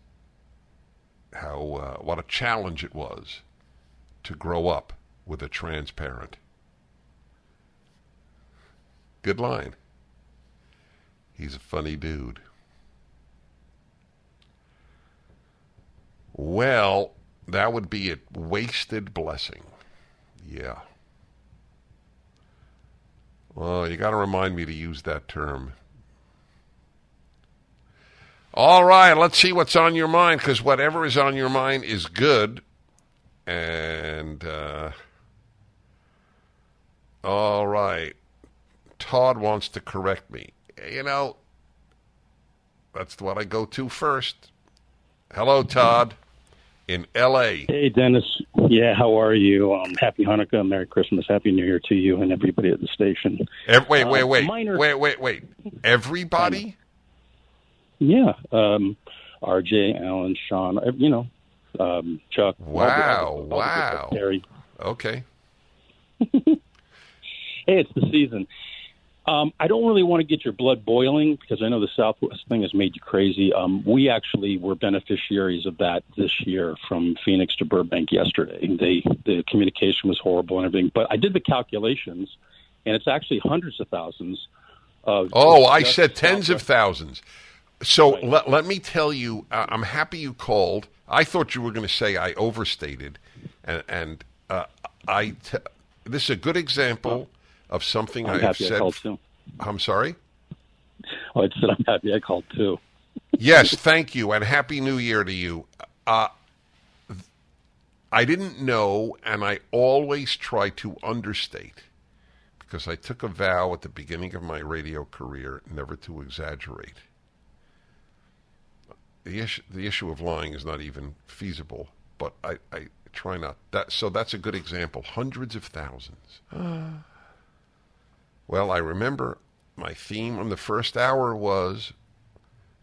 S1: how uh, what a challenge it was to grow up with a transparent. Good line. He's a funny dude. Well, that would be a wasted blessing. Yeah. Well, you got to remind me to use that term. All right, let's see what's on your mind because whatever is on your mind is good. And, uh, all right. Todd wants to correct me. You know, that's what I go to first. Hello, Todd, in L.A.
S8: Hey, Dennis. Yeah, how are you? Um, happy Hanukkah, Merry Christmas, Happy New Year to you and everybody at the station.
S1: Ev- wait, wait,
S8: Uh,
S1: wait,
S8: minor-
S1: wait, wait, wait. Everybody?
S8: Yeah, um, R.J., Alan, Sean, uh, you know, um, Chuck. all the-
S1: Wow,
S8: all the- all
S1: wow.
S8: Terry.
S1: Okay.
S8: Hey, it's the season. Um, I don't really want to get your blood boiling because I know the Southwest thing has made you crazy. Um, we actually were beneficiaries of that this year from Phoenix to Burbank yesterday. They the communication was horrible and everything, but I did the calculations, and it's actually hundreds of thousands. Of
S1: Oh, I said tens of thousands. So let, let me tell you, uh, I'm happy you called. I thought you were going to say I overstated, and, and uh, I. T- this is a good example of something
S8: I'm
S1: I have
S8: happy I
S1: said.
S8: called too.
S1: I'm sorry.
S8: Oh, I said I'm happy I called too.
S1: yes, thank you, and happy New Year to you. Uh, I didn't know, and I always try to understate, because I took a vow at the beginning of my radio career never to exaggerate. The issue, the issue of lying is not even feasible, but I, I try not. That so that's a good example. Hundreds of thousands. Well, I remember my theme on the first hour was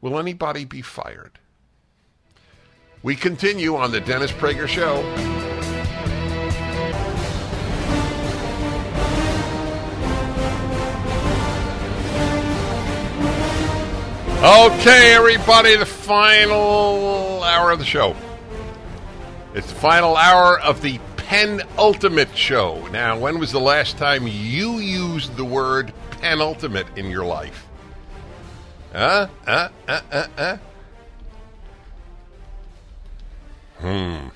S1: Will anybody be fired? We continue on the Dennis Prager Show. Okay, everybody, the final hour of the show. It's the final hour of the penultimate show. Now, when was the last time you used the word penultimate in your life? Huh? Uh, uh, uh, uh. Hmm.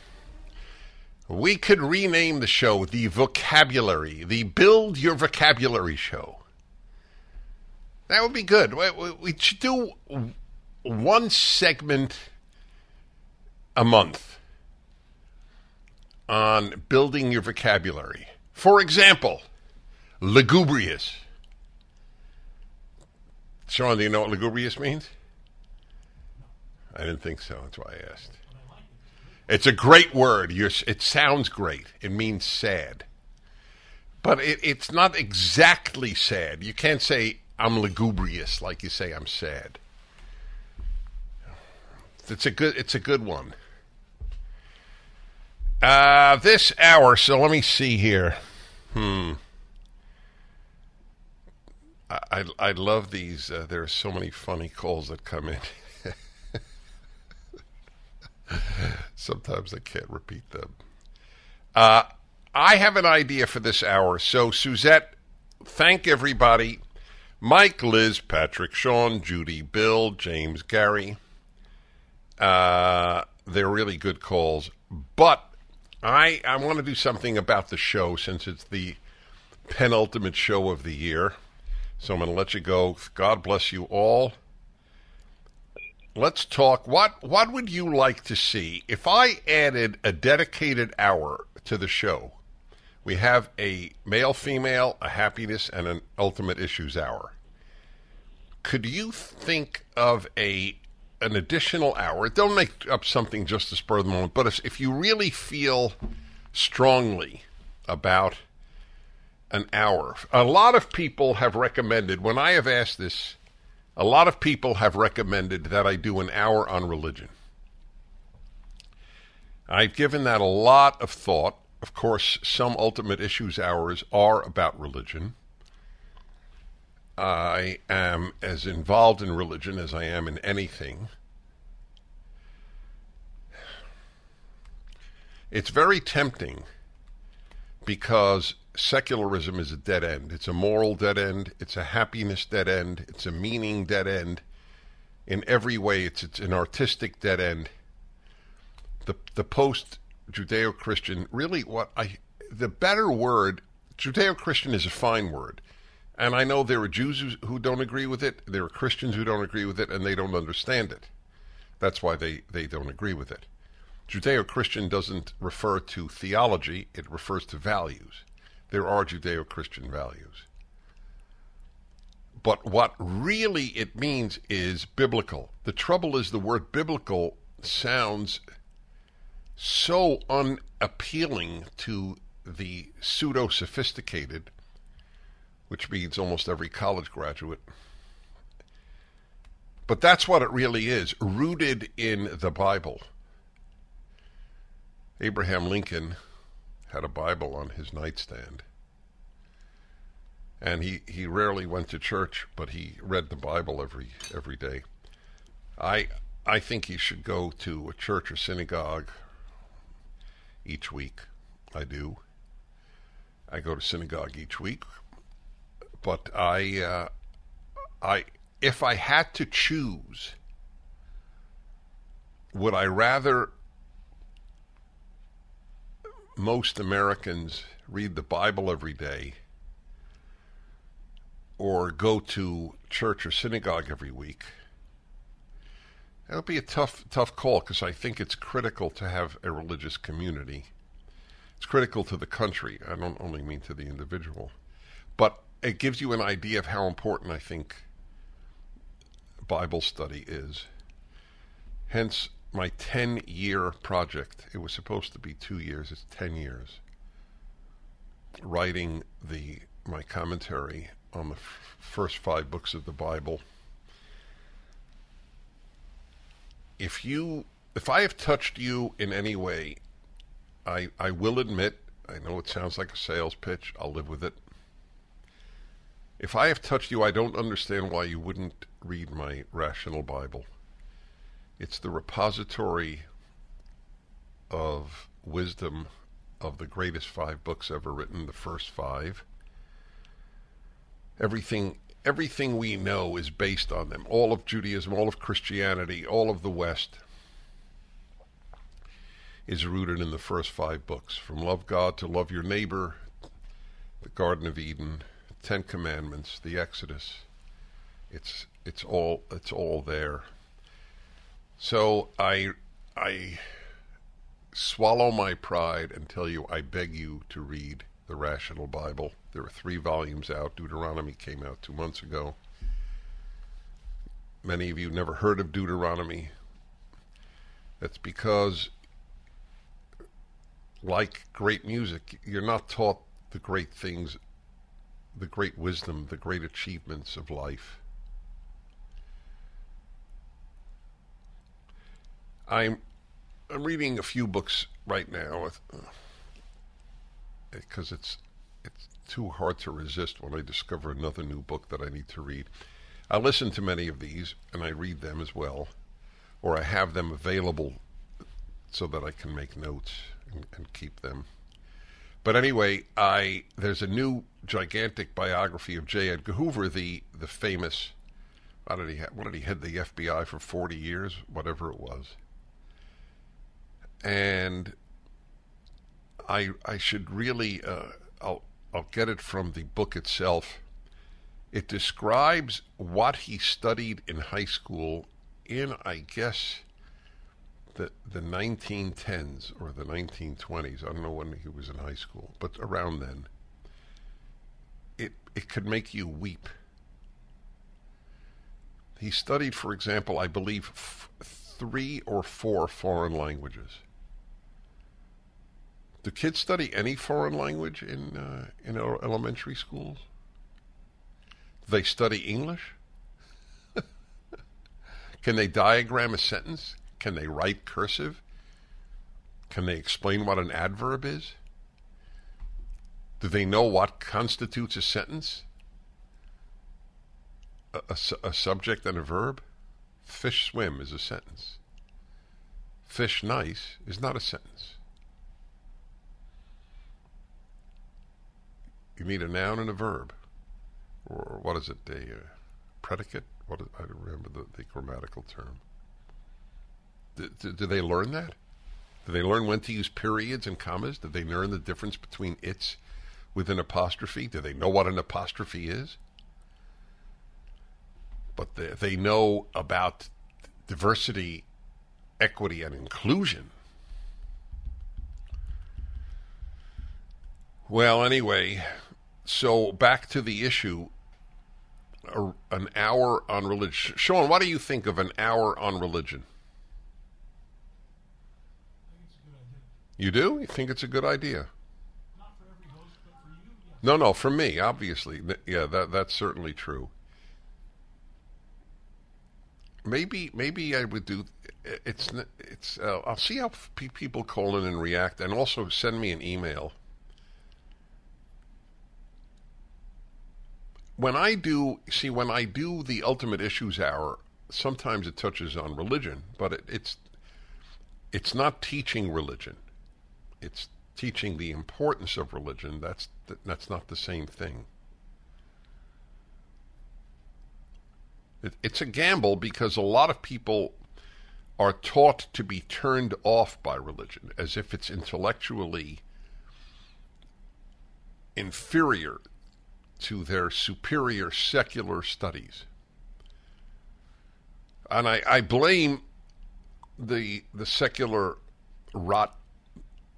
S1: We could rename the show the vocabulary, the Build Your Vocabulary Show. That would be good. We should do one segment a month on building your vocabulary. For example, lugubrious. Sean, do you know what lugubrious means? I didn't think so. That's why I asked. It's a great word. You're, it sounds great. It means sad. But it, it's not exactly sad. You can't say, I'm lugubrious like you say I'm sad. It's a good, it's a good one. Uh, this hour, so let me see here. Hmm. I, I, love these. Uh, there are so many funny calls that come in. Sometimes I can't repeat them. Uh, I have an idea for this hour. So, Suzette, thank everybody. Mike, Liz, Patrick, Sean, Judy, Bill, James, Gary. Uh, they're really good calls. But I, I want to do something about the show since it's the penultimate show of the year. So I'm going to let you go. God bless you all. Let's talk. What what would you like to see if I added a dedicated hour to the show? We have a male, female, a happiness, and an ultimate issues hour. Could you think of a an additional hour? Don't make up something just to spur the moment, but if, if you really feel strongly about an hour, a lot of people have recommended. When I have asked this, a lot of people have recommended that I do an hour on religion. I've given that a lot of thought. Of course, some ultimate issues hours are about religion. I am as involved in religion as I am in anything. It's very tempting because secularism is a dead end. It's a moral dead end. It's a happiness dead end. It's a meaning dead end. In every way, it's, it's an artistic dead end. The, the post Judeo Christian, really, what I, the better word, Judeo Christian is a fine word. And I know there are Jews who don't agree with it, there are Christians who don't agree with it, and they don't understand it. That's why they, they don't agree with it. Judeo Christian doesn't refer to theology, it refers to values. There are Judeo Christian values. But what really it means is biblical. The trouble is the word biblical sounds so unappealing to the pseudo sophisticated, which means almost every college graduate. But that's what it really is rooted in the Bible. Abraham Lincoln had a Bible on his nightstand. And he, he rarely went to church, but he read the Bible every every day. I I think he should go to a church or synagogue each week. I do. I go to synagogue each week, but I uh, I if I had to choose, would I rather most Americans read the Bible every day or go to church or synagogue every week. That'll be a tough, tough call because I think it's critical to have a religious community. It's critical to the country. I don't only mean to the individual, but it gives you an idea of how important I think Bible study is. Hence, my 10 year project. It was supposed to be two years, it's 10 years. Writing the my commentary on the f- first five books of the Bible. If you, if I have touched you in any way, I, I will admit, I know it sounds like a sales pitch, I'll live with it. If I have touched you, I don't understand why you wouldn't read my Rational Bible. It's the repository of wisdom of the greatest five books ever written, the first five. Everything everything we know is based on them. All of Judaism, all of Christianity, all of the West is rooted in the first five books. From love God to love your neighbor, the Garden of Eden, Ten Commandments, the Exodus. It's it's all it's all there. So I I swallow my pride and tell you I beg you to read the Rational Bible. There are three volumes out. Deuteronomy came out two months ago. Many of you never heard of Deuteronomy. That's because, like great music, you're not taught the great things, the great wisdom, the great achievements of life. I'm I'm reading a few books right now because it's it's too hard to resist when I discover another new book that I need to read. I listen to many of these and I read them as well, or I have them available so that I can make notes and, and keep them. But anyway, I there's a new gigantic biography of J. Edgar Hoover, the the famous. How did he? Ha- what did he head the FBI for forty years? Whatever it was and I I should really uh, I'll I'll get it from the book itself. It describes what he studied in high school in I guess the the 1910s or the 1920s. I don't know when he was in high school, but around then. It it could make you weep. He studied, for example, I believe f- three or four foreign languages. Do kids study any foreign language in uh, in elementary schools? They study English? Can they diagram a sentence? Can they write cursive? Can they explain what an adverb is? Do they know what constitutes a sentence? a, a, a subject and a verb? Fish swim is a sentence. Fish nice is not a sentence. You need a noun and a verb. Or what is it? A predicate? What is, I don't remember the, the grammatical term. Do, do, they learn that? Do they learn when to use periods and commas? Do they learn the difference between it's with an apostrophe? Do they know what an apostrophe is? But they, they know about diversity, equity, and inclusion. Well, anyway, so back to the issue a, an hour on religion. Sean, what do you think of an hour on religion? You do? You think it's a good idea? No, no, for me, obviously. Yeah, that that's certainly true. Maybe maybe I would do it's it's uh, I'll see how people call in and react and also send me an email when I do see when I do the Ultimate Issues Hour, sometimes it touches on religion, but it, it's it's not teaching religion. It's teaching the importance of religion. That's that's not the same thing. It, it's a gamble because a lot of people are taught to be turned off by religion as if it's intellectually inferior to their superior secular studies. And I, I blame the the secular rot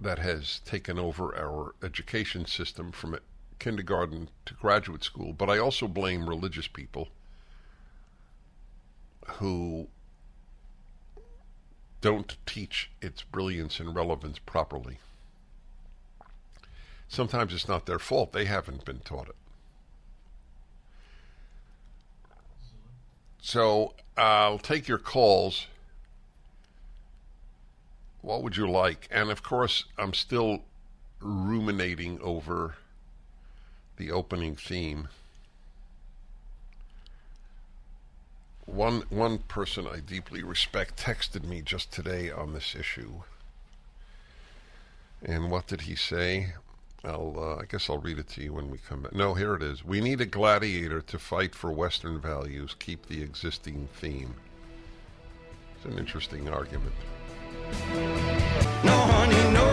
S1: that has taken over our education system from kindergarten to graduate school, but I also blame religious people who don't teach its brilliance and relevance properly. Sometimes it's not their fault, they haven't been taught it. So I'll take your calls. What would you like? And of course, I'm still ruminating over the opening theme. One one person I deeply respect texted me just today on this issue. And what did he say? I'll, uh, I guess I'll read it to you when we come back. No, here it is. We need a gladiator to fight for Western values, keep the existing theme. It's an interesting argument. No, honey, no.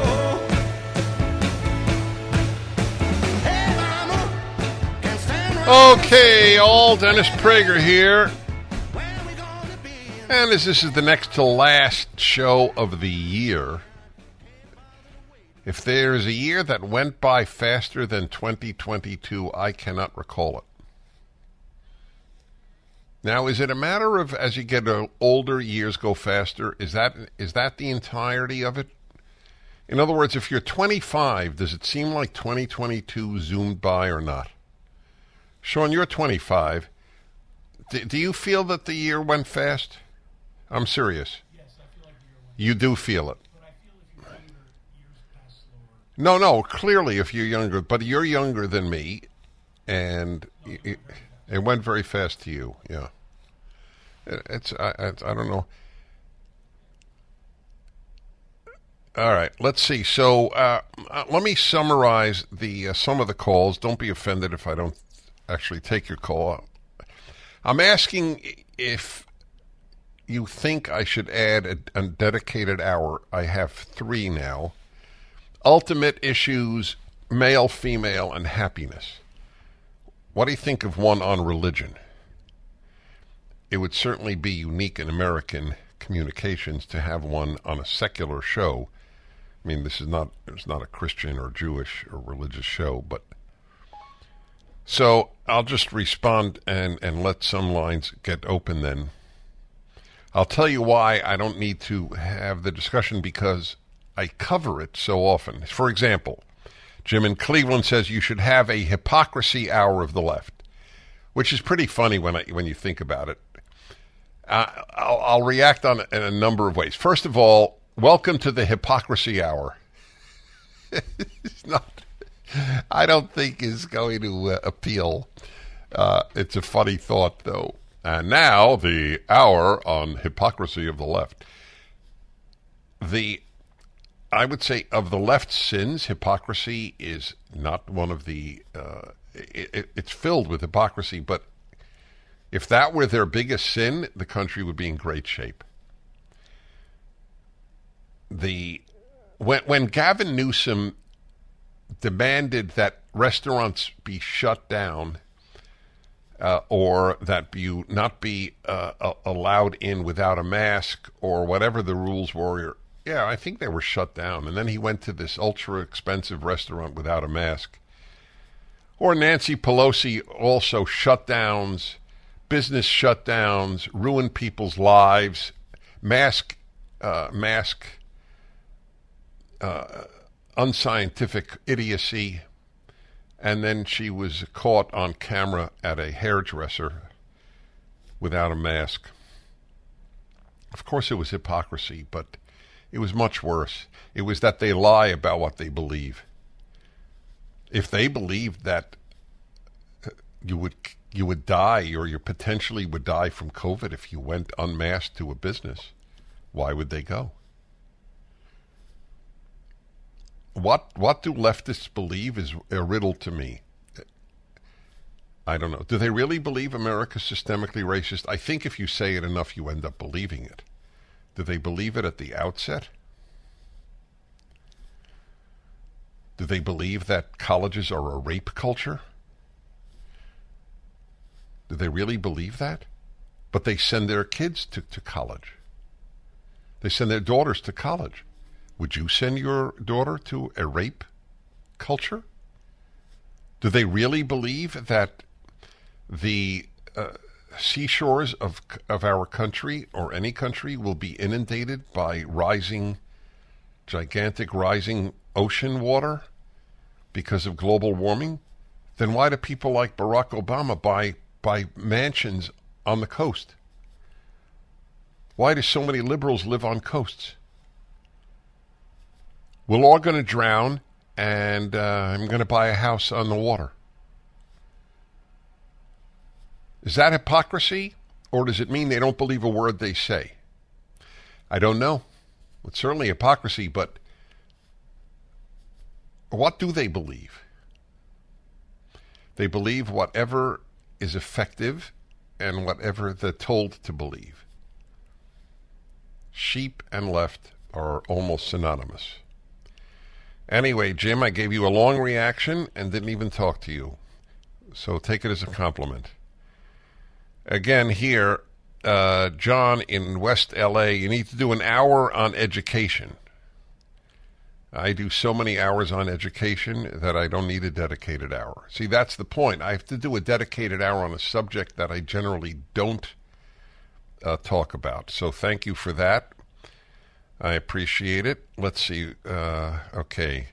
S1: Okay, all Dennis Prager here. And as this is the next to last show of the year, if there is a year that went by faster than 2022, I cannot recall it. Now, is it a matter of as you get uh, older, years go faster? Is that is that the entirety of it? In other words, if you're 25, does it seem like 2022 zoomed by or not? Sean, you're 25. D- do you feel that the year went fast? I'm serious. Yes, I feel like the year went. You do feel it. No, no. Clearly, if you're younger, but you're younger than me, and it, it went very fast to you. Yeah, it, it's I, it's I don't know. All right, let's see. So uh, uh, let me summarize the uh, some of the calls. Don't be offended if I don't actually take your call. I'm asking if you think I should add a, a dedicated hour. I have three now ultimate issues male, female, and happiness. What do you think of one on religion? It would certainly be unique in American communications to have one on a secular show. I mean, this is not it's not a Christian or Jewish or religious show, but so I'll just respond and and let some lines get open then. I'll tell you why I don't need to have the discussion because I cover it so often. For example, Jim in Cleveland says you should have a hypocrisy hour of the left, which is pretty funny when I, when you think about it. Uh, I'll, I'll, react on it in a number of ways. First of all, welcome to the hypocrisy hour. it's not. I don't think is going to uh, appeal Uh, it's a funny thought, though. And now the hour on hypocrisy of the left. The, I would say, of the left sins, hypocrisy is not one of the. Uh, it, it's filled with hypocrisy, but if that were their biggest sin, the country would be in great shape. The when when Gavin Newsom demanded that restaurants be shut down uh, or that you not be uh, allowed in without a mask or whatever the rules were. Yeah, I think they were shut down. And then he went to this ultra expensive restaurant without a mask. Or Nancy Pelosi also shutdowns, business shutdowns, ruin people's lives, mask, uh, mask, uh, unscientific idiocy and then she was caught on camera at a hairdresser without a mask. Of course, it was hypocrisy, but it was much worse. It was that they lie about what they believe. If they believed that uh, you would you would die or you potentially would die from COVID if you went unmasked to a business, why would they go? what what do leftists believe is a riddle to me. I don't know. Do they really believe America's systemically racist? I think if you say it enough, you end up believing it. Do they believe it at the outset? Do they believe that colleges are a rape culture? Do they really believe that? But they send their kids to, to college. They send their daughters to college. Would you send your daughter to a rape culture? Do they really believe that the uh, seashores of of our country or any country will be inundated by rising, gigantic rising ocean water because of global warming? Then why do people like Barack Obama buy buy mansions on the coast? Why do so many liberals live on coasts? We're all going to drown, and uh, I'm going to buy a house on the water. Is that hypocrisy, or does it mean they don't believe a word they say? I don't know. It's certainly hypocrisy, but what do they believe? They believe whatever is effective and whatever they're told to believe. Sheep and left are almost synonymous. Anyway, Jim, I gave you a long reaction and didn't even talk to you. So take it as a compliment. Again, here, uh, John in West LA, you need to do an hour on education. I do so many hours on education that I don't need a dedicated hour. See, that's the point. I have to do a dedicated hour on a subject that I generally don't uh, talk about. So thank you for that. I appreciate it. Let's see. Uh, okay.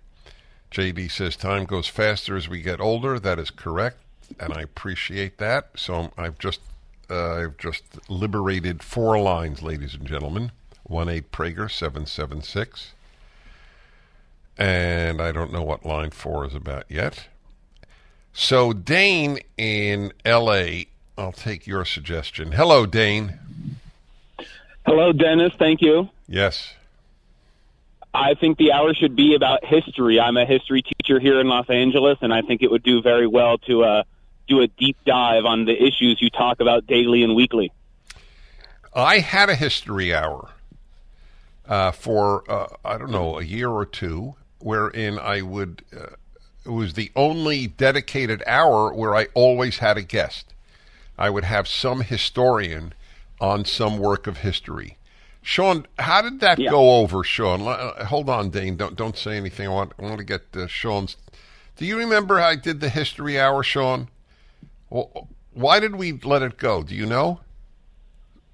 S1: JD says time goes faster as we get older. That is correct, and I appreciate that. So I've just uh, I've just liberated four lines, ladies and gentlemen. One eight Prager seven seven six, and I don't know what line four is about yet. So Dane in L.A. I'll take your suggestion. Hello, Dane.
S9: Hello, Dennis. Thank you.
S1: Yes.
S9: I think the hour should be about history. I'm a history teacher here in Los Angeles, and I think it would do very well to uh, do a deep dive on the issues you talk about daily and weekly.
S1: I had a history hour uh, for, uh, I don't know, a year or two, wherein I would, uh, it was the only dedicated hour where I always had a guest. I would have some historian on some work of history. Sean, how did that yeah. go over, Sean? Uh, hold on, Dane. Don't don't say anything. I want I want to get uh, Sean's. Do you remember how I did the history hour, Sean? Well, why did we let it go? Do you know?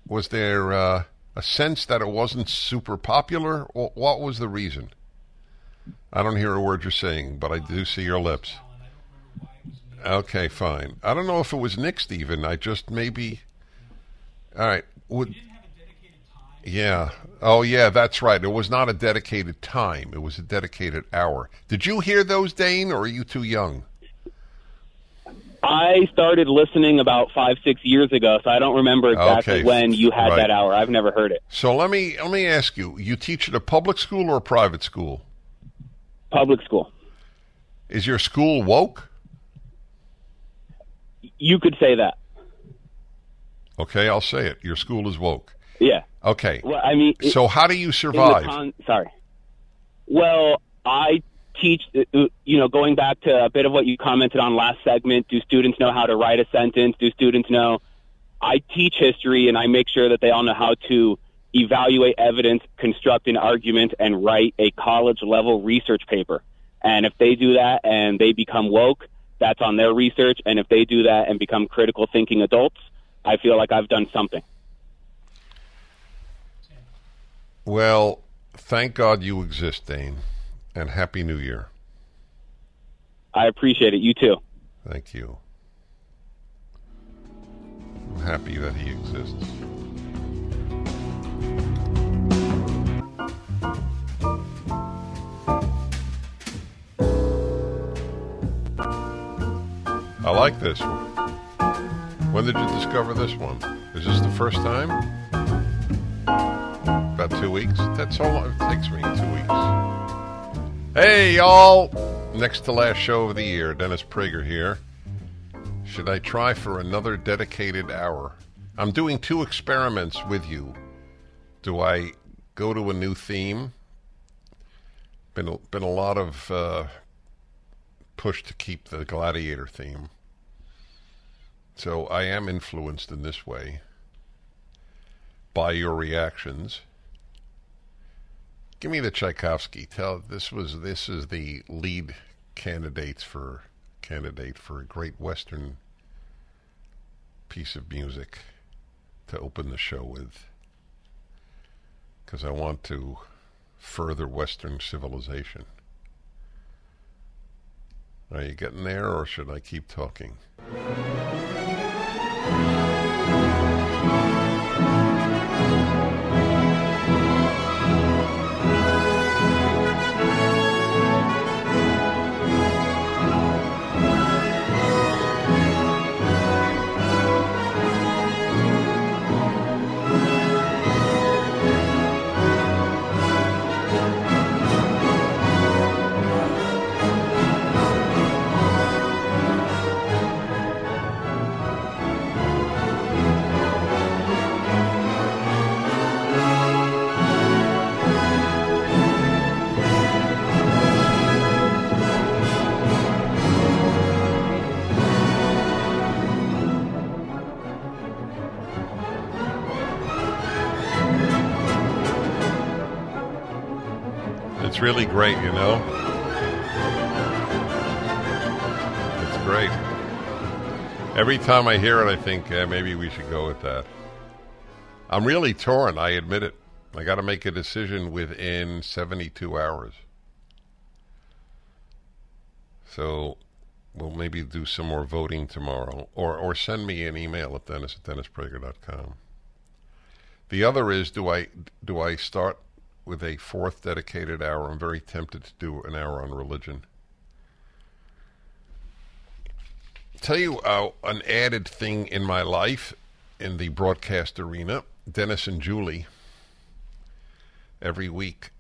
S1: Was there uh, a sense that it wasn't super popular? What was the reason? I don't hear a word you're saying, but I do see your lips. Okay, fine. I don't know if it was nixed even. I just maybe. All right. Would yeah. Oh, yeah, that's right. It was not a dedicated time. It was a dedicated hour. Did you hear those, Dane, or are you too young?
S9: I started listening about five, six years ago, so I don't remember exactly
S1: Okay.
S9: when you had
S1: Right.
S9: that hour. I've never heard it.
S1: So let me let me ask you: You teach at a public school or a private school?
S9: Public school.
S1: Is your school woke?
S9: You could say that.
S1: Okay, I'll say it. Your school is woke.
S9: Yeah.
S1: Okay.
S9: Well, I mean, it-
S1: so how do you survive?
S9: con- sorry. Well, I teach. uh, You know, going back to a bit of what you commented on last segment. Do students know how to write a sentence? Do students know? I teach history, and I make sure that they all know how to evaluate evidence, construct an argument, and write a college level research paper. And if they do that and they become woke, that's on their research. And if they do that and become critical thinking adults, I feel like I've done something.
S1: Well, thank God you exist, Dane, and happy New Year.
S9: I appreciate it. You too.
S1: Thank you. I'm happy that he exists. I like this one. When did you discover this one? Is this the first time? About two weeks? That's all it takes me, two weeks. Hey, y'all! Next to last show of the year, Dennis Prager here. Should I try for another dedicated hour? I'm doing two experiments with you. Do I go to a new theme? Been a, been a lot of uh, push to keep the gladiator theme. So I am influenced in this way by your reactions. Give me the Tchaikovsky. Tell this was this is the lead candidates for candidate for a great Western piece of music to open the show with, because I want to further Western civilization. Are you getting there, or should I keep talking? It's really great, you know? It's great. Every time I hear it, I think maybe we should go with that. I'm really torn, I admit it. I got to make a decision within 72 hours. So we'll maybe do some more voting tomorrow, or, or send me an email at dennis at dennisprager.com. The other is do I do I start with a fourth dedicated hour? I'm very tempted to do an hour on religion. Tell you uh, an added thing in my life in the broadcast arena. Dennis and Julie every week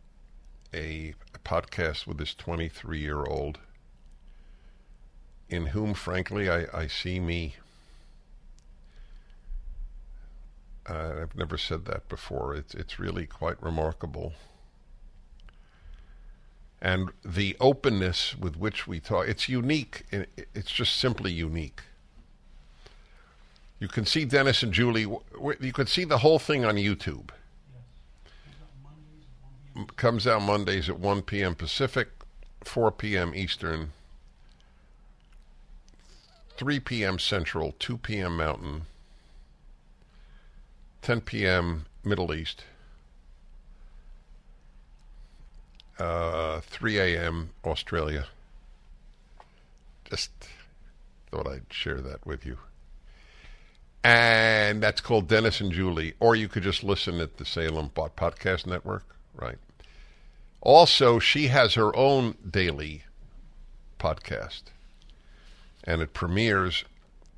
S1: a, podcast with this 23 year old in whom, frankly, I, I see me. Uh, I've never said that before. It's it's really quite remarkable. And the openness with which we talk, it's unique. It's just simply unique. You can see Dennis and Julie, you can see the whole thing on YouTube. M- Comes out Mondays at 1 p.m. Pacific, 4 p.m. Eastern, 3 p.m. Central, 2 p.m. Mountain, 10 p.m. Middle East, uh, 3 a.m. Australia. Just thought I'd share that with you. And that's called Dennis and Julie. Or you could just listen at the Salem Pod- Podcast Network. Right. Also, she has her own daily podcast. And it premieres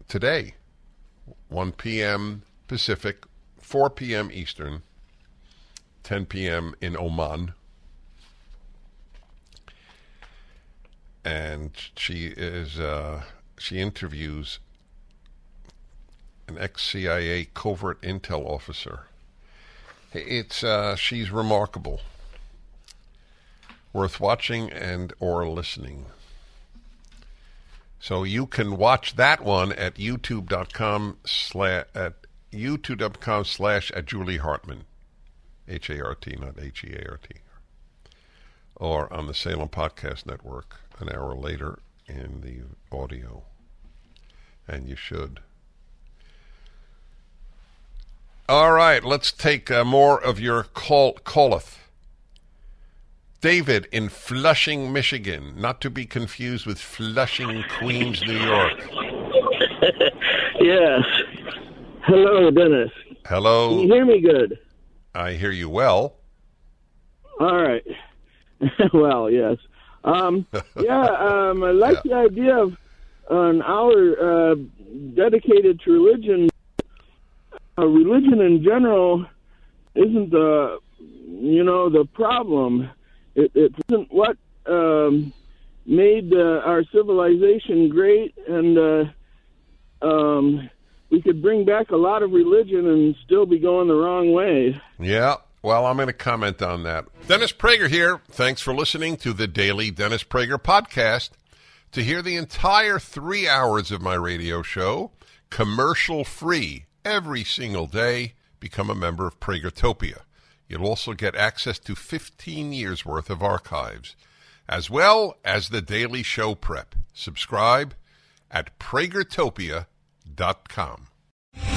S1: today, 1 p.m. Pacific, 4 p.m. Eastern, 10 p.m. in Oman. And she is uh, she interviews an ex-CIA covert intel officer. It's uh, she's remarkable, worth watching and or listening. So you can watch that one at youtube.com slash at youtube.com slash at Julie Hartman, H A R T, not H E A R T, or on the Salem Podcast Network an hour later in the audio, and you should. All right, let's take uh, more of your call calleth. David in Flushing, Michigan, not to be confused with Flushing, Queens, New York.
S10: yes. Hello, Dennis.
S1: Hello.
S10: Can you hear me good?
S1: I hear you well.
S10: All right. well, yes. Um, yeah, um, I like yeah. the idea of an hour uh, dedicated to religion. Uh, religion in general isn't the, you know, the problem. It, it isn't what um, made uh, our civilization great, and uh, um, we could bring back a lot of religion and still be going the wrong way.
S1: Yeah, well, I'm going to comment on that. Dennis Prager here. Thanks for listening to the daily Dennis Prager podcast. To hear the entire three hours of my radio show, commercial free, every single day, become a member of Pragertopia. You'll also get access to 15 years worth of archives, as well as the daily show prep. Subscribe at pragertopia.com. Inc.com.